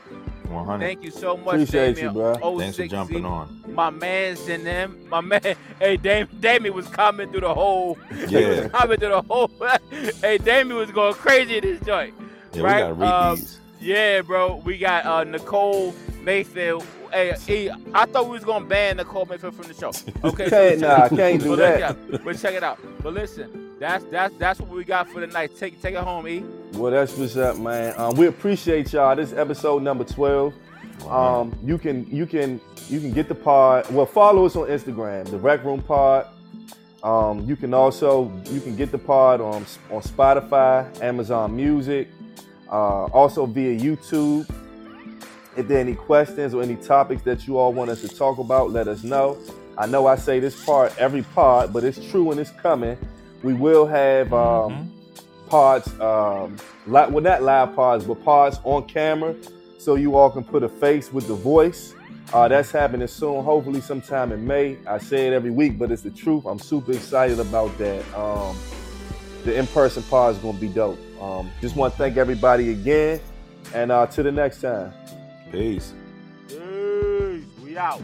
100. thank you so much Appreciate Damien you, bro. 06Z. Thanks for jumping on. my man's in them. My man, hey, Dame, Damien was coming through the whole. he Yeah. was coming through the whole. hey, Damien was going crazy in this joint. Yeah, right? we gotta read Um, these. Yeah, bro. We got uh, Nicole Mayfield. Hey, hey, I thought we was gonna ban Nicole Mayfield from the show. Okay, Can't, so nah, I can't do but that. look, yeah, but check it out. But listen, that's that's that's what we got for the night. Take take it home, E. Well, that's what's up, man. Um, we appreciate y'all. This is episode number twelve. Um, you can you can you can get the pod. Well, follow us on Instagram, the Wreck Room Pod. Um, you can also you can get the pod on on Spotify, Amazon Music, uh, also via YouTube. If there are any questions or any topics that you all want us to talk about, let us know. I know I say this part every pod, but it's true and it's coming. We will have um, pods, um, li- well, not live pods, but pods on camera so you all can put a face with the voice. Uh, that's happening soon, hopefully sometime in May. I say it every week, but it's the truth. I'm super excited about that. Um, the in-person pod is gonna be dope. Um, just want to thank everybody again, and uh, to the next time. Peace. Peace. We out.